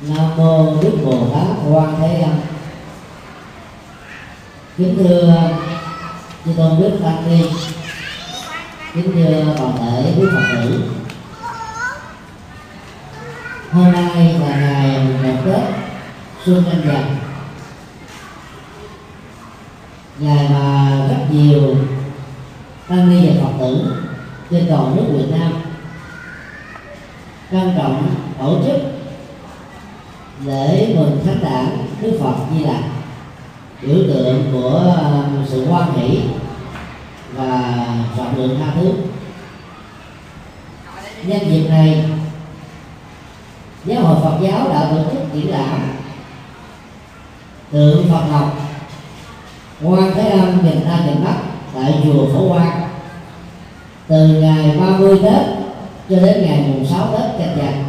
nam mô đức bồ tát quan thế âm kính thưa chư tôn đức tăng ni, kính thưa toàn thể quý phật tử. Hôm nay là ngày một tết, xuân nhâm dần. Ngày mà rất nhiều tăng ni và phật tử trên toàn nước việt nam trân trọng tổ chức lễ mừng thánh đản đức phật di lặc. Biểu tượng của à, sự hoan hỷ và rộng lượng tha thứ. Nhân dịp này, giáo hội phật giáo đã tổ chức triển lãm tượng phật học quan thế âm miền nam miền bắc tại chùa phổ quang. Từ ngày 30 tết cho đến ngày mùng 6 tết canh dần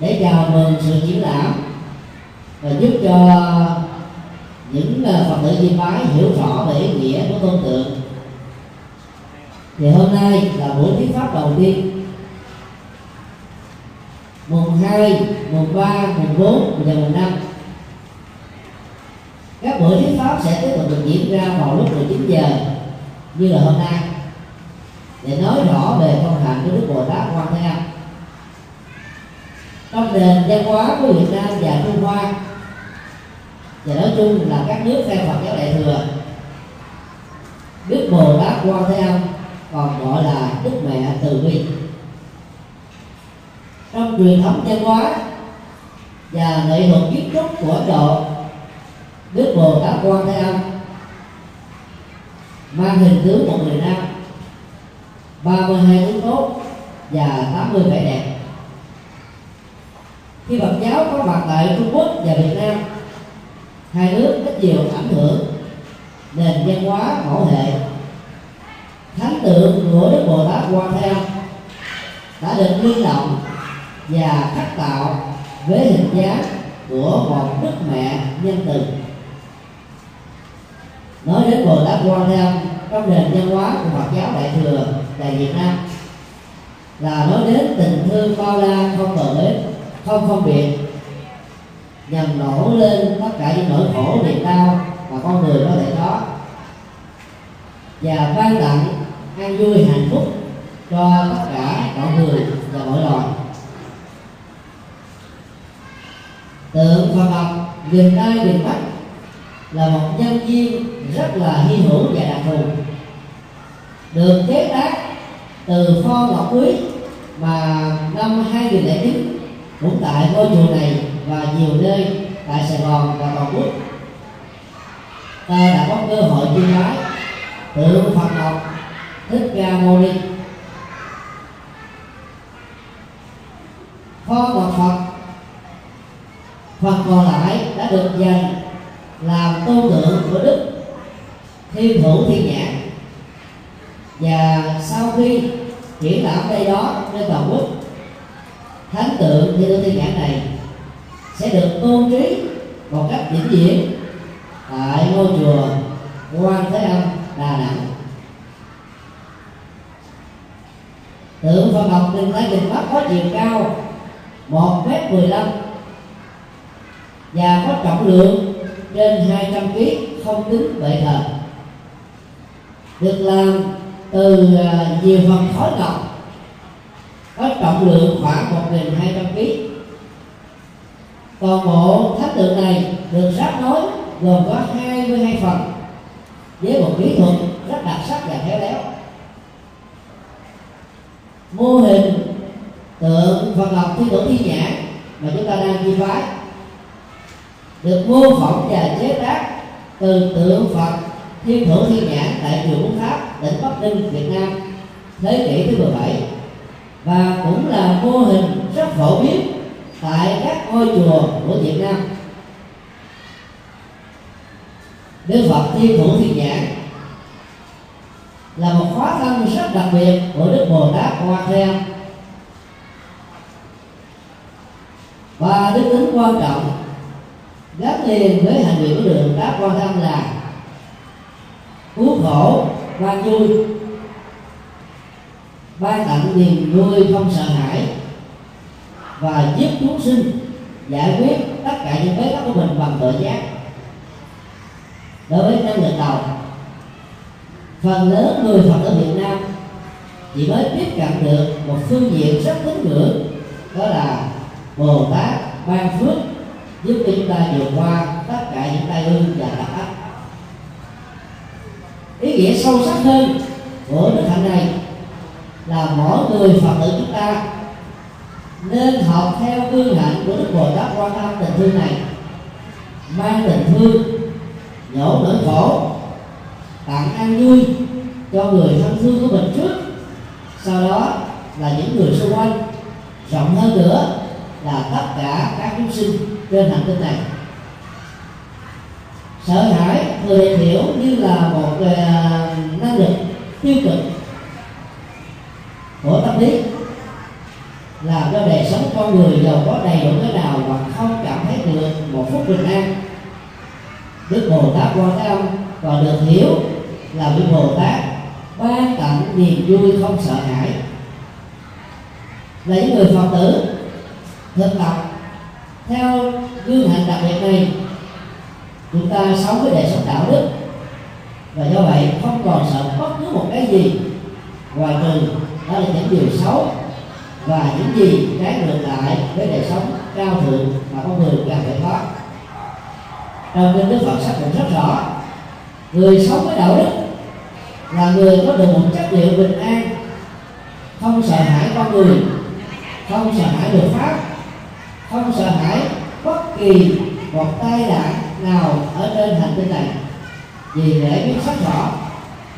để chào mừng sự triển lãm và giúp cho những ờ, phật tử di bái hiểu rõ về ý nghĩa của tôn tượng. Thì hôm nay là buổi thuyết pháp đầu tiên. Mùng 2, mùng 3, mùng 4 và mùng 5 các buổi thuyết pháp sẽ tiếp tục được diễn ra vào lúc 19 giờ như là hôm nay để nói rõ về công hạnh của Đức Bồ Tát Quan Thế Âm. Trong nền văn hóa của Việt Nam và Trung Hoa, và nói chung là các nước theo Phật giáo Đại thừa, Đức Bồ Tát Quan Thế Âm còn gọi là Đức Mẹ Từ Bi. Trong truyền thống văn hóa và nghệ thuật kiến trúc của Ấn Độ, Đức Bồ Tát Quan Thế Âm mang hình tướng một người nam. 32 tướng tốt và 80 vẻ đẹp. Khi Phật giáo có mặt tại Trung Quốc và Việt Nam, hai nước rất nhiều ảnh hưởng nền văn hóa mẫu hệ. Thánh tượng của Đức Bồ Tát Quan Thế Âm đã được lưu động và khắc tạo với hình dáng của một đức mẹ nhân từ. Nói đến Bồ Tát Quan Thế Âm trong nền văn hóa của Phật giáo Đại thừa tại Việt Nam. Là nói đến tình thương bao la không bờ bến, không phân biệt nhằm nổ lên tất cả những nỗi khổ niềm đau mà con người có thể có. Và ban tặng an vui hạnh phúc cho tất cả mọi người và mọi loài. Tượng Phật học miền Tay miền mắt là một nhân viên rất là hy hữu và đặc thù, được chế tác từ pho ngọc quý mà năm 2009 cũng tại ngôi chùa này và nhiều nơi tại Sài Gòn và toàn quốc. Ta đã có cơ hội chiêm bái tượng Phật ngọc Thích Ca Mâu Ni. Kho ngọc Phật phần còn lại đã được dành làm tôn tượng của Đức Thiên Thủ Thiên Nhãn và sau khi triển lãm đây đó trên toàn quốc, thánh tượng như Thủ Thiên Nhãn này sẽ được tôn trí một cách vĩnh viễn tại ngôi chùa Quan Thế Âm, Đà Nẵng. Tượng Phật học Đình Thái Đình Bắc có chiều cao một mét mười lăm và có trọng lượng trên 200 kg không tính bệ thờ. Được làm từ à, nhiều phần khối ngọc có trọng lượng khoảng 1.200 kg toàn bộ tháp tượng này được ráp nối gồm có 22 phần với một kỹ thuật rất đặc sắc và khéo léo. Mô hình tượng Phật ngọc thiên tổ thiên nhãn mà chúng ta đang chi phái được mô phỏng và chế tác từ tượng Phật Thiên Thủ Thiên Nhãn tại chùa Phúc Tháp, tỉnh Bắc Ninh, Việt Nam thế kỷ thứ 17 và cũng là mô hình rất phổ biến tại các ngôi chùa của Việt Nam. Đức Phật Thiên Thủ Thiên Nhãn là một khóa thân rất đặc biệt của Đức Bồ Tát Quan Thế Âm và đức tính quan trọng gắn liền với hành vi của đường đáp quan tâm là cứu khổ ban vui. Ban tặng niềm vui không sợ hãi và giúp chúng sinh giải quyết tất cả những bế tắc của mình bằng tự giác đối với năng lực đầu, phần lớn người phật tử việt nam chỉ mới tiếp cận được một phương diện rất tín ngưỡng, đó là bồ tát ban phước giúp cho chúng ta vượt qua tất cả những tai ương và tập ách ý nghĩa sâu sắc hơn của đức hạnh này là mỗi người phật tử chúng ta nên học theo gương hạnh của đức bồ tát quan âm tình thương này. Mang tình thương nhổ nỗi khổ, tặng an vui cho người thân thương của mình trước. Sau đó là những người xung quanh. Rộng hơn nữa là tất cả các chúng sinh trên hành tinh này sợ hãi người hiểu như là một uh, năng lực tiêu cực của tâm lý. Làm cho đời sống con người giàu có đầy đủ cái nào mà không cảm thấy được một phút bình an. Đức bồ tát quan thế âm còn được hiểu là đức bồ tát ban tặng niềm vui không sợ hãi. Là những người phật tử thực tập theo gương hạnh đặc biệt này chúng ta sống với đời sống đạo đức. Và do vậy, không còn sợ bất cứ một cái gì. Ngoài trừ, đó là những điều xấu. Và những gì trái ngược lại với đời sống cao thượng mà con người cần phải có. Trong kinh đức phật xác định rất rõ, người sống với đạo đức là người có được một chất liệu bình an. Không sợ hãi con người, không sợ hãi luật pháp, không sợ hãi bất kỳ một tai nạn nào ở trên hành tinh này. Vì để biết sắc rõ,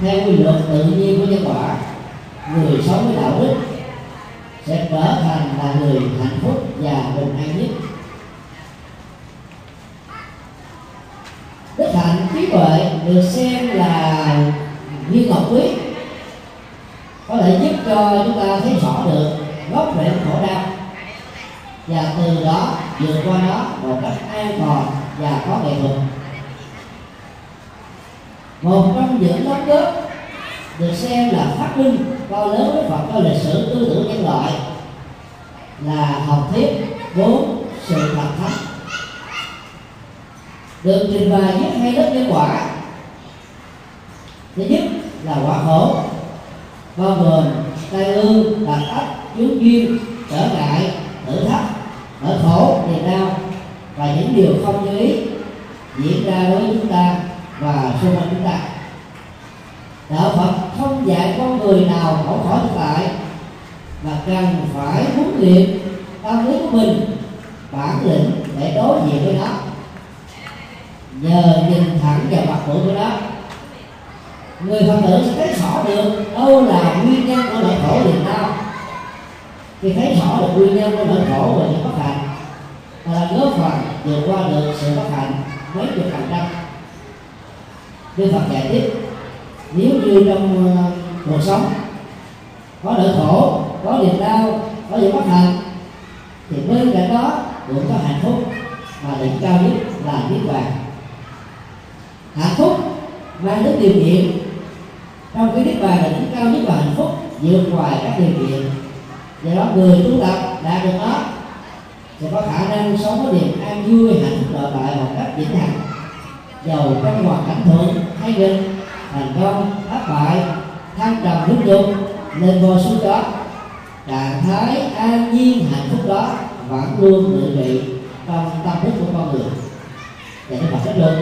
theo quy luật tự nhiên của nhân quả, người sống với đạo đức sẽ trở thành là người hạnh phúc và bình an nhất. Đức hạnh trí tuệ được xem là viên ngọc quý, có thể giúp cho chúng ta thấy rõ được gốc rễ khổ đau, và từ đó vượt qua nó một cách an toàn và có nghệ thuật. Một trong những đóng góp được xem là phát minh to lớn với Phật cho lịch sử tư tưởng nhân loại, là học thuyết bốn sự thật thánh. Được trình bày giúp hai lớp nhân quả. Thứ nhất là quả khổ bao gồm tai ương đặc ách chướng duyên, trở ngại, thử thách nỗi khổ, niềm đau và những điều không như ý diễn ra đối với chúng ta và xung quanh chúng ta. Đạo phật không dạy con người nào khổ khỏi thực tại mà cần phải huấn luyện tâm lý của mình, bản lĩnh để đối diện với nó. Nhờ nhìn thẳng vào mặt mũi của nó. Người phật tử sẽ thấy rõ được đâu là nguyên nhân của nỗi khổ niềm đau. Khi thấy rõ được nguyên nhân của nỗi khổ và những bất hạnh là góp phần vượt qua được sự bất hạnh mấy chục phần trăm Đức Phật giải thích nếu như trong uh, cuộc sống có nỗi khổ có niềm đau có những bất hạnh thì bên cạnh đó cũng có hạnh phúc và đỉnh cao nhất là niết bàn. Hạnh phúc mang đến điều kiện. Trong cái niết bàn là đỉnh cao nhất và hạnh phúc vượt ngoài các điều kiện. Do đó người tu tập đạt được nó sẽ có khả năng sống có niềm an vui hạnh phúc lợi tại một cách vĩnh hằng giàu trong hoàn cảnh thuận hay nghịch thành công, thất bại, thăng trầm nước dục lên vô xuống đó. Trạng thái an nhiên, hạnh phúc đó vẫn luôn ngự trị trong tâm thức của con người. Để nó kết luận,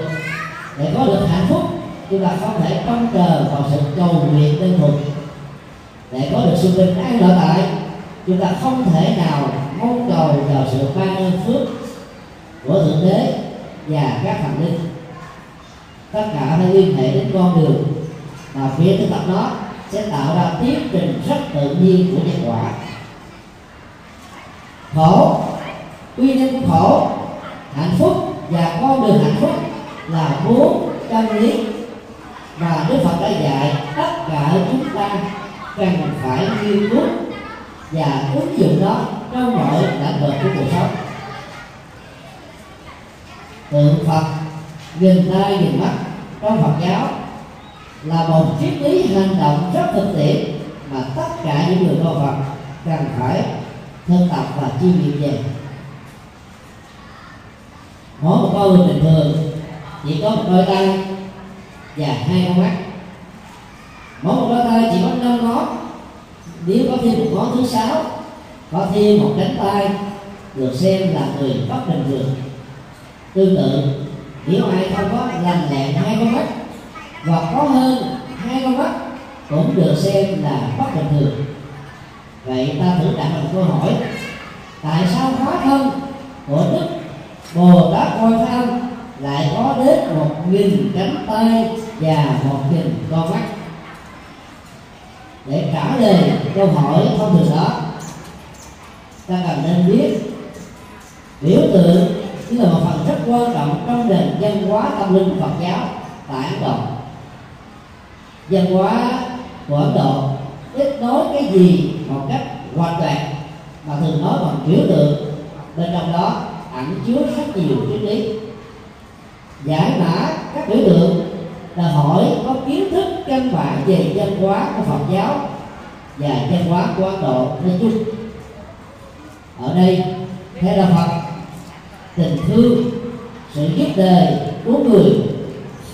để có được hạnh phúc, chúng ta không thể trông chờ vào sự cầu nguyện đơn thuần. Để có được sự bình an lợi tại chúng ta không thể nào mong cầu vào sự ban ơn phước của thượng đế và các thần linh. Tất cả phải liên hệ đến con đường mà phía thực tập đó sẽ tạo ra tiến trình rất tự nhiên của nhân quả. Khổ nguyên nhân của khổ, hạnh phúc và con đường hạnh phúc là bốn chân lý và Đức Phật đã dạy tất cả chúng ta cần phải nghiên cứu và ứng dụng đó trong mọi lĩnh vực của cuộc sống tượng Phật nhìn tay nhìn mắt trong Phật giáo là một triết lý hành động rất thực tiễn mà tất cả những người tu Phật cần phải thân tập và chiêm nghiệm về. Mỗi một con người bình thường, chỉ có một đôi tay và hai con mắt. Mỗi một đôi tay chỉ có năm ngón nếu có thêm một ngón thứ sáu, có thêm một cánh tay, được xem là người bất bình thường. Tương tự, nếu ai không có lành lẹn hai con mắt và có hơn hai con mắt, cũng được xem là bất bình thường. Vậy ta thử đặt một câu hỏi, tại sao hóa thân của đức bồ tát quan tham lại có đến một nghìn cánh tay và một nghìn con mắt? Để trả lời câu hỏi thông thường đó ta cần nên biết, biểu tượng chính là một phần rất quan trọng trong nền văn hóa tâm linh Phật giáo tại Ấn Độ. Văn hóa của Ấn Độ ít nói cái gì một cách hoàn toàn mà thường nói bằng biểu tượng, bên trong đó ẩn chứa rất nhiều triết lý. Giải mã các biểu tượng là hỏi có kiến thức căn bản về văn hóa của Phật giáo và văn hóa của Ấn Độ nói chung ở đây theo đạo Phật, tình thương, sự giúp đời của người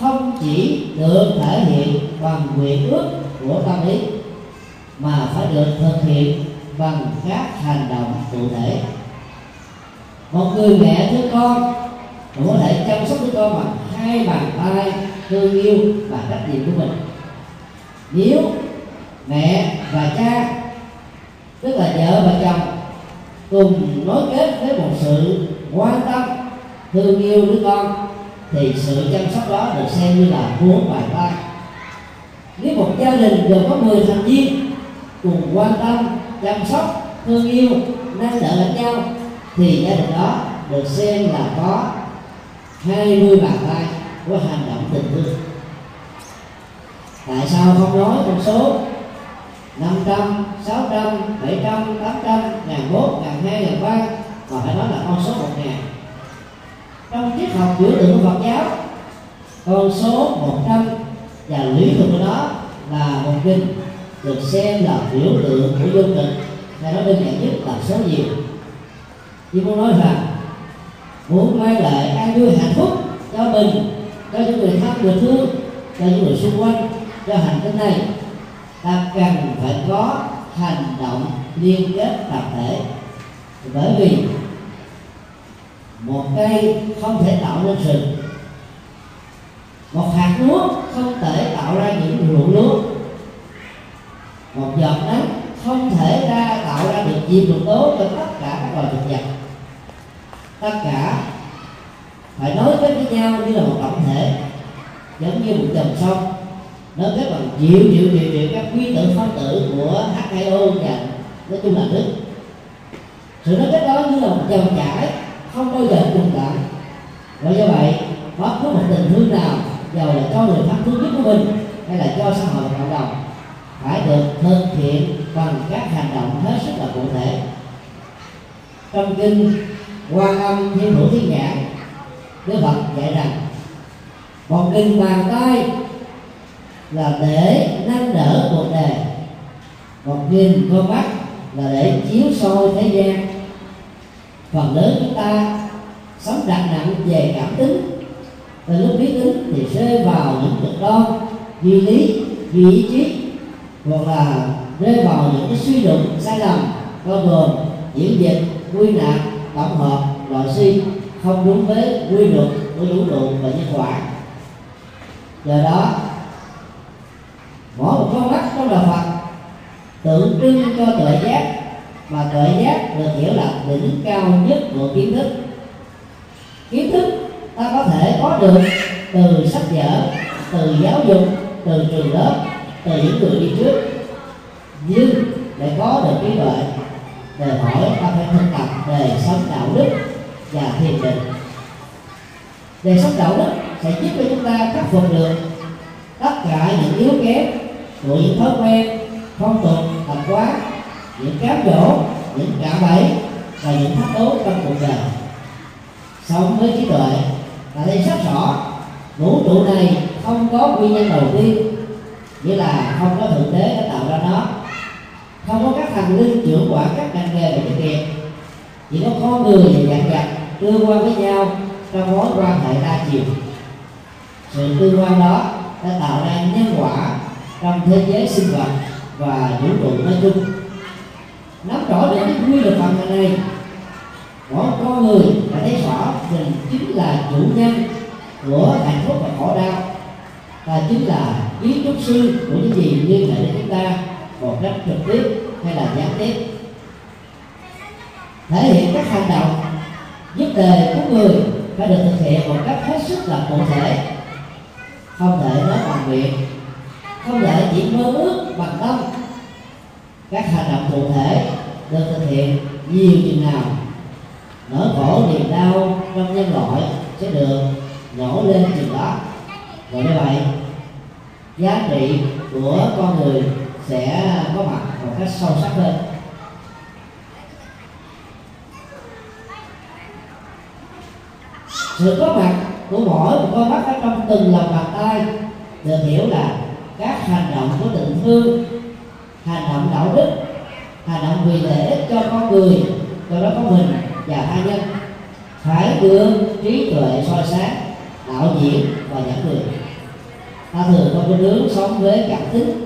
không chỉ được thể hiện bằng nguyện ước của tâm lý mà phải được thực hiện bằng các hành động cụ thể. Một người mẹ đứa con cũng có thể chăm sóc đứa con bằng hai bàn tay thương yêu và trách nhiệm của mình. Nếu mẹ và cha, tức là vợ và chồng, cùng nối kết với một sự quan tâm, thương yêu đứa con, thì sự chăm sóc đó được xem như là bốn bài tay nếu một gia đình gồm có 10 thành viên, cùng quan tâm, chăm sóc, thương yêu, nâng đỡ lẫn nhau, thì gia đình đó được xem là có 20 bàn tay của hành động tình thương. Tại sao không nói con số 500, 600, 700, 800, ngàn một, ngàn hai, ngàn ba mà phải nói là con số một ngàn? Trong triết học biểu tượng của Phật giáo con số 100 và lý thuật của nó là một kinh được xem là biểu tượng của vô cực hay nói đơn giản nhất là số nhiều. Chỉ muốn nói rằng muốn mang lại an vui hạnh phúc cho mình cho những người thân người thương cho những người xung quanh. Cho hành tinh này, ta cần phải có hành động liên kết tập thể. Bởi vì một cây không thể tạo nên rừng một hạt lúa không thể tạo ra những ruộng lúa một giọt nắng không thể ra tạo ra được diệt độc tố cho tất cả các loài thực vật. Tất cả phải nói kết với nhau như là một tổng thể, giống như một dòng sông nó kết bằng triệu triệu triệu triệu các quy tử phân tử của H2O và nói chung là nước sự nó kết đó như là một dòng chảy, không bao giờ dừng lại và do vậy, bất cứ một tình thương nào giàu là cho người thân thương nhất của mình hay là cho xã hội và cộng đồng, phải được thực hiện bằng các hành động hết sức là cụ thể. Trong kinh quan âm thiên thủ thiên nhãn đức phật dạy rằng một kinh bàn tay là để nâng đỡ cuộc đời một nhìn con mắt là để chiếu soi thế gian. Phần lớn chúng ta sống đặt nặng về cảm tính từ lúc biết tính thì rơi vào những cực đoan duy lý duy ý chí hoặc là rơi vào những cái suy luận sai lầm bao gồm diễn dịch quy nạn, tổng hợp loại suy không đúng với quy luật của vũ trụ và nhân quả. Do đó, mỗi một con mắt trong đạo Phật tượng trưng cho tuệ giác và tuệ giác được hiểu là đỉnh cao nhất của kiến thức. Kiến thức ta có thể có được từ sách vở, từ giáo dục, từ trường lớp, từ những người đi trước. Nhưng để có được trí tuệ, đòi hỏi ta phải thực tập về sống đạo đức và thiền định. Đời sống đạo đức sẽ giúp cho chúng ta khắc phục được tất cả những yếu kém của những thói quen, phong tục, tập quán, những cám dỗ, những cạm bẫy và những thách đố trong cuộc đời. Sống với trí tuệ ta thấy rất rõ vũ trụ này không có nguyên nhân đầu tiên, nghĩa là không có thượng đế đã tạo ra nó. Không có các thành linh trưởng quản các ngành nghề và doanh nghiệp chỉ có con người và dạng vật tương quan với nhau trong mối quan hệ đa chiều. Sự tương quan đó đã tạo ra nhân quả trong thế giới sinh vật và vũ trụ nói chung. Nắm rõ được cái quy luật vận hành này, mỗi con người đã thấy rõ mình chính là chủ nhân của hạnh phúc và khổ đau. Và chính là kiến trúc sư của những gì liên hệ đến chúng ta, một cách trực tiếp hay là gián tiếp. Thể hiện các hành động giúp đề của người phải được thực hiện một cách hết sức là cụ thể. Không thể nói bằng miệng. Không thể chỉ mơ ước bằng tâm. Các hành động cụ thể được thực hiện nhiều chừng nào. Nỗi khổ, niềm đau trong nhân loại sẽ được nhổ lên chừng đó. Và như vậy, giá trị của con người sẽ có mặt một cách sâu sắc hơn. Sự có mặt của mỗi một con mắt ở trong từng lòng bàn tay được hiểu là các hành động của tình thương hành động đạo đức, hành động vì lợi ích cho con người, cho đó có mình và tha nhân. Phải được trí tuệ soi sáng, đạo diễn và dẫn đường ta thường có cái hướng sống với cảm tính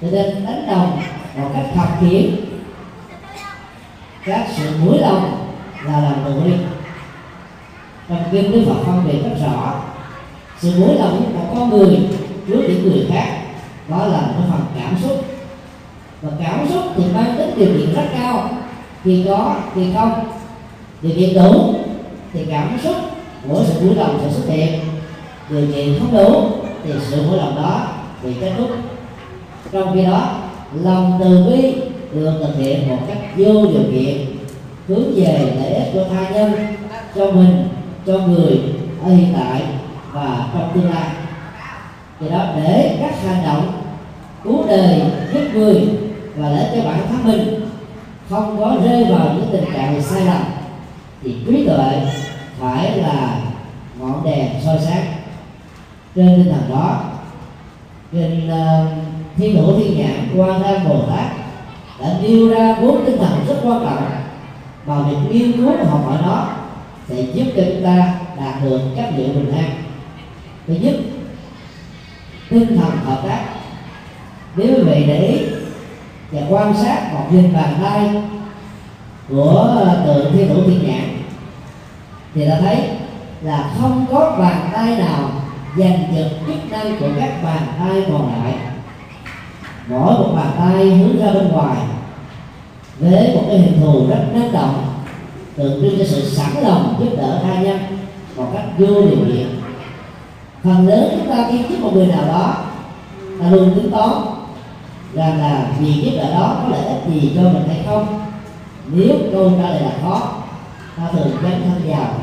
cho nên đánh đồng một cách thật khiễng các sự mũi lòng là làm tự nhiên trong kinh đức phật phân biệt rất rõ, sự mũi lòng của một con người trước những người khác, đó là một phần cảm xúc. Và cảm xúc thì mang tính điều kiện rất cao. Khi có, khi không điều kiện đủ thì cảm xúc của sự mũi lòng sẽ xuất hiện. Điều kiện không đủ thì sự mũi lòng đó bị kết thúc. Trong khi đó, lòng từ bi được thực hiện một cách vô điều kiện, hướng về lợi ích của tha nhân, cho mình cho người ở hiện tại và trong tương lai. Do đó để các hành động cứu đời giúp người và để cho bản thân mình không có rơi vào những tình trạng sai lầm thì trí tuệ phải là ngọn đèn soi sáng. Trên tinh thần đó trên uh, thiên thủ thiên nhãn quan tham bồ tát đã nêu ra bốn tinh thần rất quan trọng mà việc nghiên cứu học hỏi nó sẽ giúp cho chúng ta đạt được các liệu bình an. Thứ nhất, tinh thần hợp tác. Nếu quý vị để ý và quan sát một nhìn bàn tay của ờ, tượng thiên thủ thiên nhãn, thì ta thấy là không có bàn tay nào giành giật chức năng của các bàn tay còn lại. Mỗi một bàn tay hướng ra bên ngoài với một cái hình thù rất năng động tượng trưng cho sự sẵn lòng giúp đỡ tha nhân một cách vô điều kiện. Phần lớn chúng ta khi giúp một người nào đó ta luôn tính toán rằng là vì giúp đỡ đó có lợi ích gì cho mình hay không. Nếu câu trả lời là khó, ta thường dấn thân vào.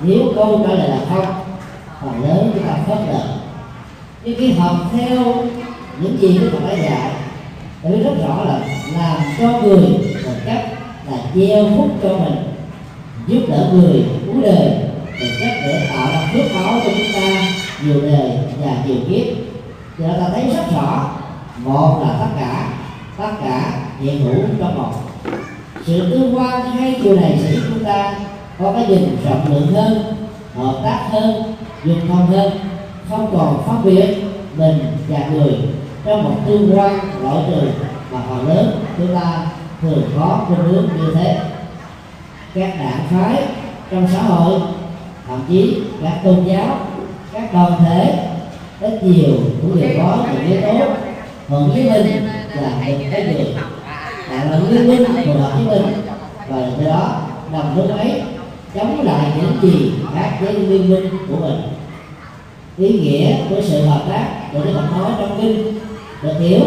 Nếu câu trả lời là không, phần lớn chúng ta phớt lờ. Nhưng khi học theo những gì Đức Phật đã dạy để biết rất rõ là làm cho người một cách là gieo phúc cho mình giúp đỡ người cứu đời. Để cách để tạo ra phước báo cho chúng ta nhiều đời và nhiều kiếp. Thì ta thấy rất rõ, một là tất cả tất cả hiện hữu trong một. Sự tương quan hai điều này sẽ giúp chúng ta có cái nhìn rộng lượng hơn, hợp tác hơn dùng thông hơn, không còn phân biệt mình và người trong một tương quan loại trừ mà phần lớn. Chúng ta thường có khuynh hướng như thế các đảng phái trong xã hội, thậm chí các tôn giáo, các đoàn thể ít nhiều cũng đều có những yếu tố. Thuận lý minh là một cái gì? Là là lý minh của hợp với minh. Và từ đó đồng lúc ấy chống lại những gì khác với liên minh của mình. Ý nghĩa của sự hợp tác của Đức Phật nói trong kinh được hiểu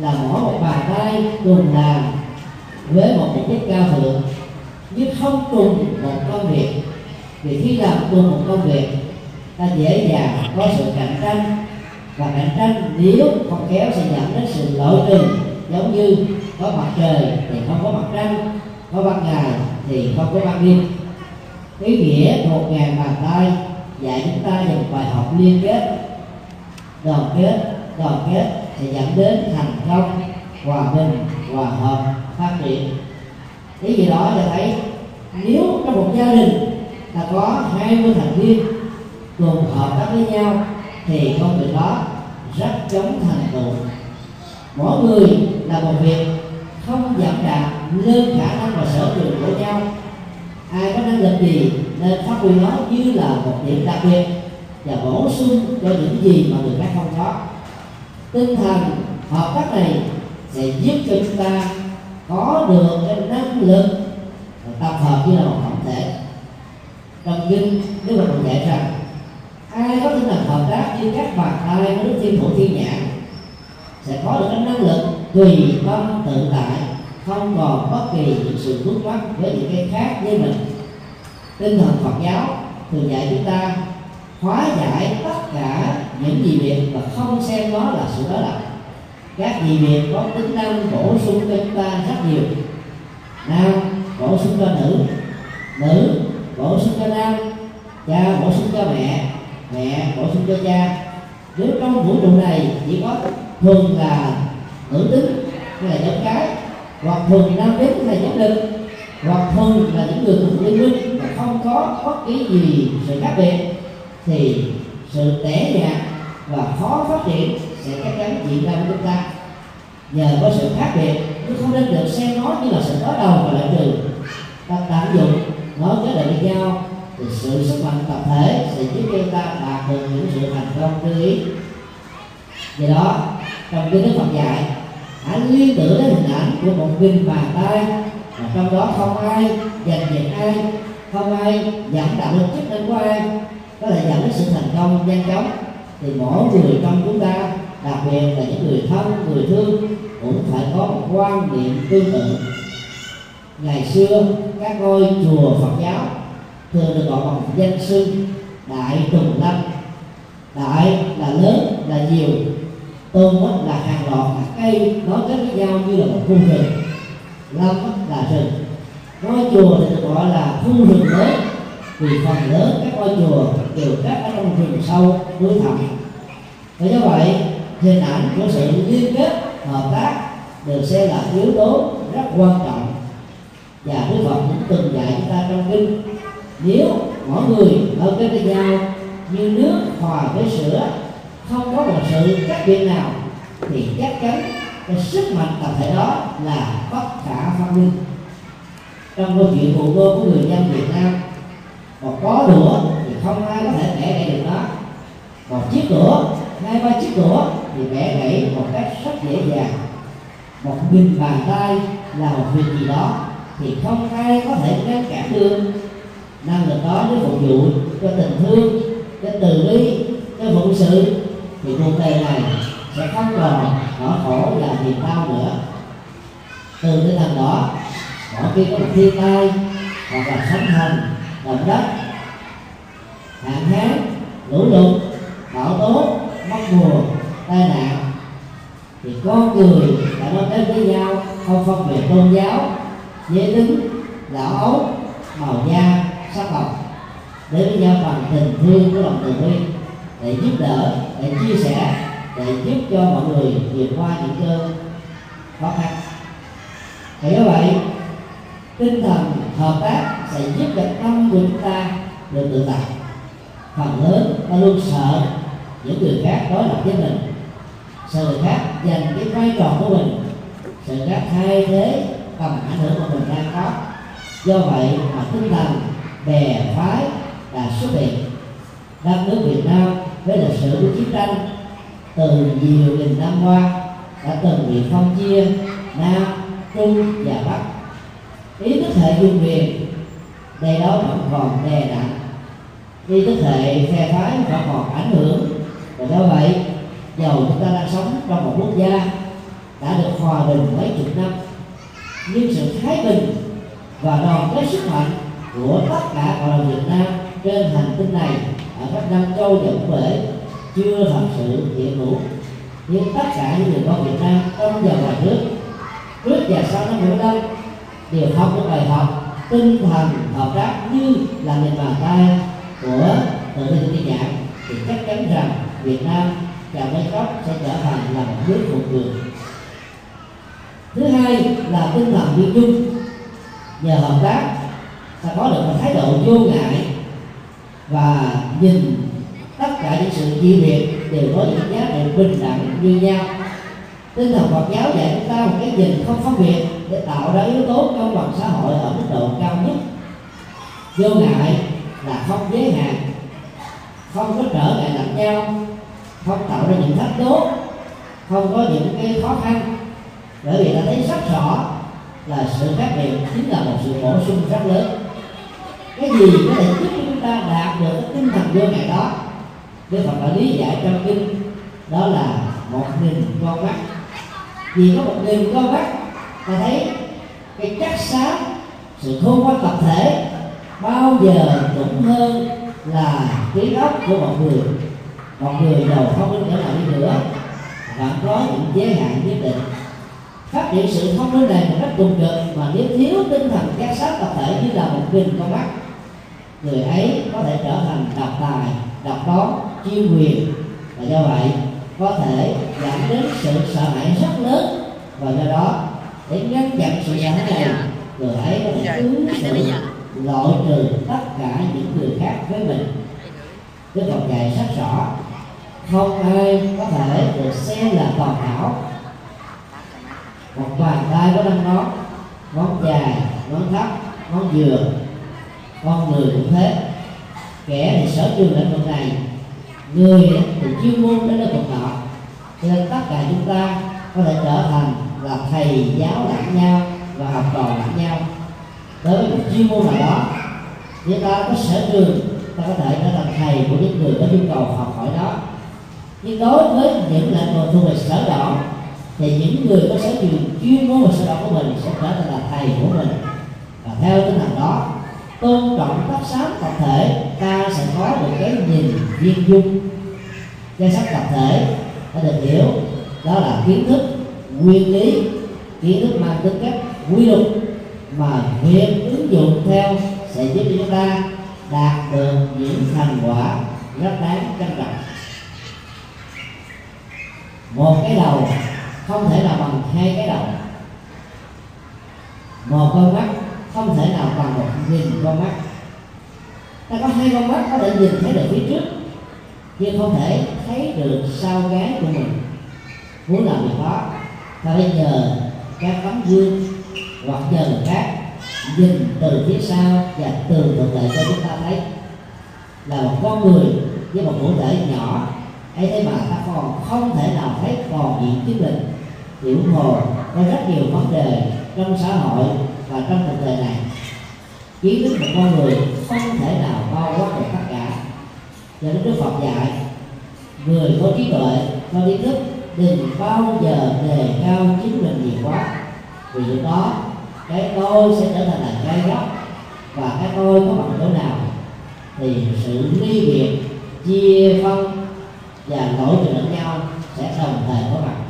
là mỗi một bàn tay cùng làm với một mục đích cao thượng nhưng không cùng một công việc vì khi làm cùng một công việc, ta dễ dàng có sự cạnh tranh. Và cạnh tranh nếu không kéo sẽ dẫn đến sự loại trừ giống như có mặt trời thì không có mặt trăng, có ban ngày thì không có ban đêm. Ý nghĩa một ngàn bàn tay dạy chúng ta một bài học liên kết. Đoàn kết đoàn kết sẽ dẫn đến thành công, hòa bình, hòa hợp, phát triển thế gì đó là thấy, nếu trong một gia đình là có 20 thành viên cùng hợp tác với nhau, thì công việc đó rất chống thành tựu. Mỗi người là một việc không giảm đạt lên khả năng và sở trường của nhau. Ai có năng lực gì nên phát huy nó như là một điểm đặc biệt và bổ sung cho những gì mà người khác không có. Tinh thần hợp tác này sẽ giúp cho chúng ta có được cái năng lực tập hợp như là một tổng thể trong kinh đức phật còn dạy rằng, ai có tinh thần hợp tác như các bàn tay của đức thiên thủ thiên nhãn sẽ có được cái năng lực tùy tâm tự tại, không còn bất kỳ những sự vướng mắc với những cái khác với mình. Tinh thần Phật giáo thường dạy chúng ta hóa giải tất cả những gì việc và không xem nó là sự đối lập các gì việc có tính năng bổ sung cho chúng ta rất nhiều. Nam bổ sung cho nữ. Nữ, bổ sung cho nam. Cha, bổ sung cho mẹ. Mẹ, bổ sung cho cha. Nếu trong vũ trụ này chỉ có thường là nữ tính hay là giống cái, hoặc thường nam tính hay giống đực hoặc thường là những người cùng liên minh mà không có bất kỳ gì sự khác biệt, thì sự tẻ nhạt và khó phát triển sẽ chắc chắn diễn ra với chúng ta. Nhờ có sự khác biệt chứ không nên được xem nó như là sự đối đầu và lại trừ ta tận dụng nó kết hợp với nhau thì sự sức mạnh tập thể sẽ giúp cho ta đạt được những sự thành công như ý. Vì đó, trong kinh đức phật dạy, hãy liên tưởng đến hình ảnh của một viên bàn tay và trong đó không ai giành giật ai, không ai giảm đạo được chức năng của ai. Có thể dẫn đến sự thành công nhanh chóng thì mỗi người trong chúng ta đặc biệt là những người thân, người thương cũng phải có một quan niệm tương tự ngày xưa, các ngôi chùa Phật giáo thường được gọi bằng danh xưng đại tùng lâm. Đại là lớn, là nhiều, tùng là hàng loạt các cây nối kết với nhau như là một khu rừng. Lâm là rừng. Ngôi chùa thì được gọi là khu rừng lớn. Vì phần lớn các ngôi chùa đều cắt ở trong rừng sâu, núi thẳm. Và do vậy hình ảnh của sự liên kết, hợp tác được xem là yếu tố rất quan trọng. Và Đức Phật cũng từng dạy chúng ta trong kinh, nếu mỗi người ở kết với nhau như nước hòa với sữa, không có một sự cách biệt nào, thì chắc chắn cái sức mạnh tập thể đó là bất khả phát minh trong câu chuyện vụ ngôn của người dân Việt Nam, một có đũa thì không ai có thể kể lại được nó. Một chiếc đũa hai ba chiếc đũa thì bẻ gãy một cách rất dễ dàng. Một nghìn bàn tay là một việc gì đó thì không ai có thể ngăn cản được. Năng lực đó để phục vụ cho tình thương, cho từ bi, cho phụng sự thì cuộc đời này sẽ không còn nỗi khổ là niềm đau nữa. Từ cái thằng đó, mỗi khi có một thiên tai hoặc là sóng thần động đất, hạn hán, lũ lụt, bão tố mong mùa tai nạn, thì con người đã nói đến với nhau, không phân biệt tôn giáo, giới tính lão ấu, màu da, sắc tộc. Đến với nhau bằng tình thương của lòng từ bi để giúp đỡ, để chia sẻ, để giúp cho mọi người vượt qua những cơn khó khăn. Thì như vậy, tinh thần hợp tác sẽ giúp cho tâm của chúng ta được tự tại phần lớn ta luôn sợ những người khác đối lập với mình. Sợ người khác dành cái vai trò của mình. Sợ người khác thay thế tầm ảnh hưởng của mình đang có. Do vậy mà tinh thần bè phái là xuất hiện. Đất nước Việt Nam với lịch sử của chiến tranh từ nhiều nghìn năm qua đã từng bị phân chia Nam, Trung và Bắc. Ý thức hệ dung quyền đây đó vẫn còn đè nặng. Ý thức hệ phe phái vẫn còn ảnh hưởng và do vậy dầu chúng ta đang sống trong một quốc gia đã được hòa bình mấy chục năm. Nhưng sự thái bình và đoàn kết sức mạnh của tất cả cộng đồng Việt Nam trên hành tinh này ở các năm châu dẫn bể chưa thật sự hiện hữu. Nhưng tất cả những người con Việt Nam trong và ngoài nước, trước và sau năm 75 đều học được bài học tinh thần hợp tác như là nền bàn tay của tự nhiên tự nhãn. Thì chắc chắn rằng Việt Nam và mấy cấp sẽ trở thành là một nước thuộc cường thứ hai là tinh thần viên chung. Nhờ hợp tác, ta có được một thái độ vô ngại và nhìn tất cả những sự chia biệt đều có những giá trị bình đẳng như nhau. Tinh thần Phật giáo dạy chúng ta một cái nhìn không phân biệt để tạo ra yếu tố công bằng xã hội ở mức độ cao nhất. Vô ngại là không giới hạn không có trở ngại lẫn nhau không tạo ra những thách đố, không có những cái khó khăn. Bởi vì ta thấy rất rõ là sự khác biệt chính là một sự bổ sung rất lớn. Cái gì có thể giúp cho chúng ta đạt được cái tinh thần vô ngại đó? Đức Phật đã lý giải trong kinh, đó là một nghìn con mắt. Vì có một nghìn con mắt, ta thấy cái chắc sáng, sự khôn ngoan tập thể, bao giờ cũng hơn là trí óc của một người. Một người giàu không minh cỡ nào đi nữa. Vẫn có những giới hạn nhất định. Phát triển sự thông minh này một cách cùng cực, mà nếu thiếu tinh thần giác sát tập thể như là một nghìn con mắt, người ấy có thể trở thành độc tài, độc đoán chuyên quyền. Và do vậy, có thể dẫn đến sự sợ hãi rất lớn. Và do đó, để ngăn chặn sự sợ hãi này, người ấy có thể ứng xử loại trừ tất cả những người khác với mình. Đức Phật dạy rất rõ. Không ai có thể được xem là toàn hảo. Một bàn tay có năm ngón ngón dài, ngón thấp, ngón dừa con người cũng thế. Kẻ thì sở trường lĩnh vực này. Người thì chuyên môn đến lĩnh vực nọ. Cho nên tất cả chúng ta có thể trở thành là thầy giáo lẫn nhau và học trò lẫn nhau đối với một chuyên môn nào đó. Người ta có sở trường ta có thể trở thành thầy của những người có nhu cầu học hỏi đó. Nhưng đối với những lĩnh vực thuộc về sở đoạn thì những người có sở trường chuyên môn và sở đoạn của mình sẽ trở thành là thầy của mình. Và theo tinh thần đó, tôn trọng tác sáng tập thể, ta sẽ có được cái nhìn viên dung, danh sách tập thể đã được hiểu. Đó là kiến thức nguyên lý, kiến thức mang tính cách quy luật mà việc ứng dụng theo sẽ giúp cho chúng ta đạt được những thành quả rất đáng trân trọng. Một cái đầu không thể nào bằng hai cái đầu. Một con mắt không thể nào bằng một nghìn con mắt. Ta có hai con mắt có thể nhìn thấy được phía trước, nhưng không thể thấy được sau gáy của mình. Muốn làm việc đó, ta phải nhờ các tấm gương hoặc nhờ người khác. Nhìn từ phía sau và từ thực tế cho chúng ta thấy là một con người với một cụ thể nhỏ. Ấy thế mà ta còn không thể nào thấy còn diện chứng mình thì ủng có rất nhiều vấn đề trong xã hội và trong cuộc đời này. Kiến thức một con người không thể nào bao quát được tất cả. Cho nên đức phật dạy, người có trí tuệ, có kiến thức, đừng bao giờ đề cao chính mình nhiều quá. Vì lúc đó cái tôi sẽ trở thành là cái gốc và cái tôi có bằng chỗ nào? Thì sự ly biệt, chia phân và lỗi từ lẫn nhau sẽ đồng thời có mặt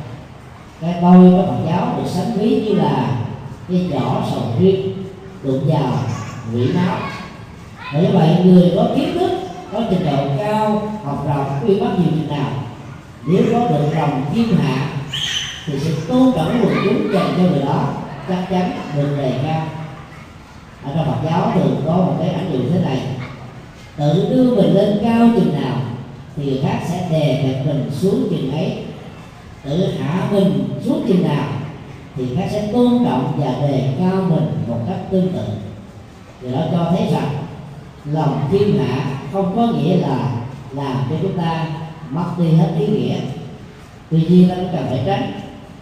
cái tôi có Phật giáo được sánh ví như là cái vỏ sầu riêng đụng vào quỷ máu và như vậy, người có kiến thức, có trình độ cao, học rộng quy bắt nhiều chừng nào, nếu có được lòng thiên hạ, thì sự tôn trọng quần chúng dành cho người đó chắc chắn được đề cao ở trong Phật giáo thì có một cái ảnh dụ thế này. Tự đưa mình lên cao chừng nào thì người khác sẽ đè bẹp mình xuống chừng ấy. Tự hạ mình xuống chừng nào thì khác sẽ tôn trọng và đề cao mình một cách tương tự. Điều đó cho thấy rằng lòng thiên hạ không có nghĩa là làm cho chúng ta mất đi hết ý nghĩa. Tuy nhiên ta cũng cần phải tránh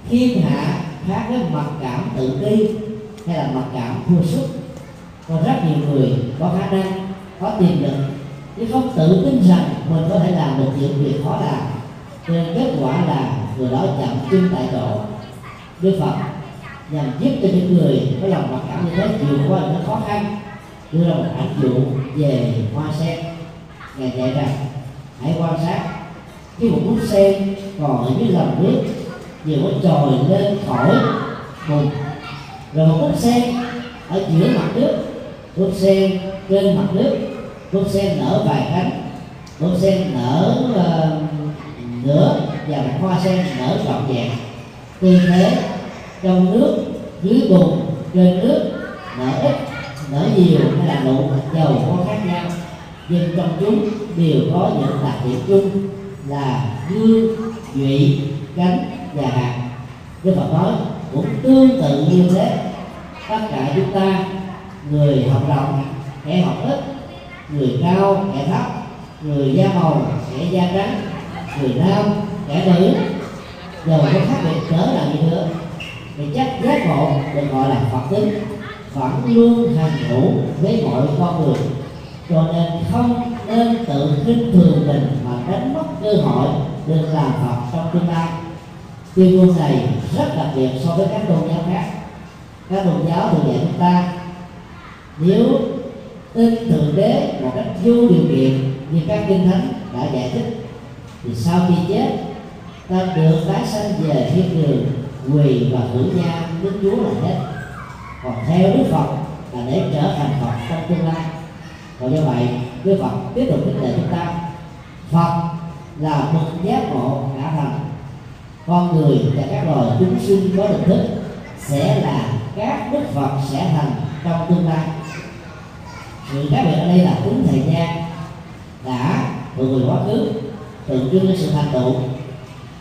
thiên hạ khác với mặc cảm tự ti hay là mặc cảm thua sức có rất nhiều người có khả năng, có tiềm lực, chứ không tự tin rằng mình có thể làm được những việc khó làm. Nên kết quả là người đó chậm chân tại chỗ đức phật nhằm giúp cho những người có lòng mặc cảm như thế vượt qua những khó khăn, đưa ra một ảnh dụ về hoa sen. Ngài dạy rằng, hãy quan sát, khi một bút sen còn ở dưới lòng nước vừa có trồi lên khỏi bùn rồi một cúc sen ở giữa mặt nước cúc sen trên mặt nước cúc sen nở vài cánh cúc sen nở uh, nửa và một hoa sen nở trọn vẹn. Tư thế trong nước dưới bùn trên nước nở ít nở nhiều hay là nụ dầu có khác nhau. Nhưng trong chúng đều có những đặc điểm chung là dương nhụy cánh và hạt Đức Phật nói cũng tương tự như thế. Tất cả chúng ta, người học rộng kẻ học ít, người cao kẻ thấp, người da màu kẻ da trắng, người nam kẻ nữ. Đều có khác biệt cỡ nào gì nữa thì chắc giác ngộ được gọi là phật tính, vẫn luôn hành hữu với mọi con người. Cho nên không nên tự khinh thường mình mà đánh mất cơ hội được làm phật trong tương lai tuyên ngôn này rất đặc biệt so với các tôn giáo khác. Các tôn giáo thường dạy chúng ta, nếu tin thượng đế một cách vô điều kiện như các kinh thánh đã giải thích, thì sau khi chết, ta được tái sanh về thiên đường, quỳ và hưởng nha đức chúa là hết còn theo đức phật là để trở thành phật trong tương lai. Còn do vậy, đức phật tiếp tục khích lệ chúng ta. Phật là một giác ngộ ngã thành con người và các loài chúng sinh có định thức sẽ là các đức phật sẽ thành trong tương lai. Sự khác biệt ở đây là tính thời gian đã từ người quá khứ, tượng trưng cho sự thành tựu,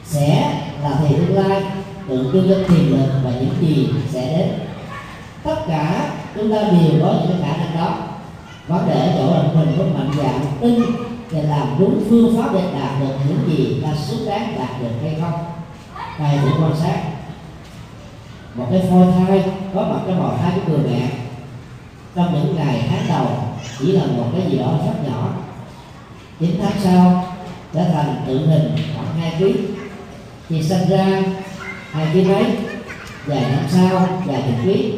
sẽ là thời tương lai, tượng trưng cho tiềm lực và những gì sẽ đến. Tất cả chúng ta đều có những khả năng đó. Vấn đề ở chỗ là mình có mạnh dạng tin và làm đúng phương pháp để đạt được những gì ta xứng đáng đạt được hay không thầy cũng quan sát. Một cái phôi thai, có mặt trong bào thai của người mẹ. Trong những ngày tháng đầu, chỉ là một cái gì đó rất nhỏ. Chín tháng sau trở thành tự hình khoảng hai kg thì sinh ra, hai kg mấy, vài năm sau, vài chục ký.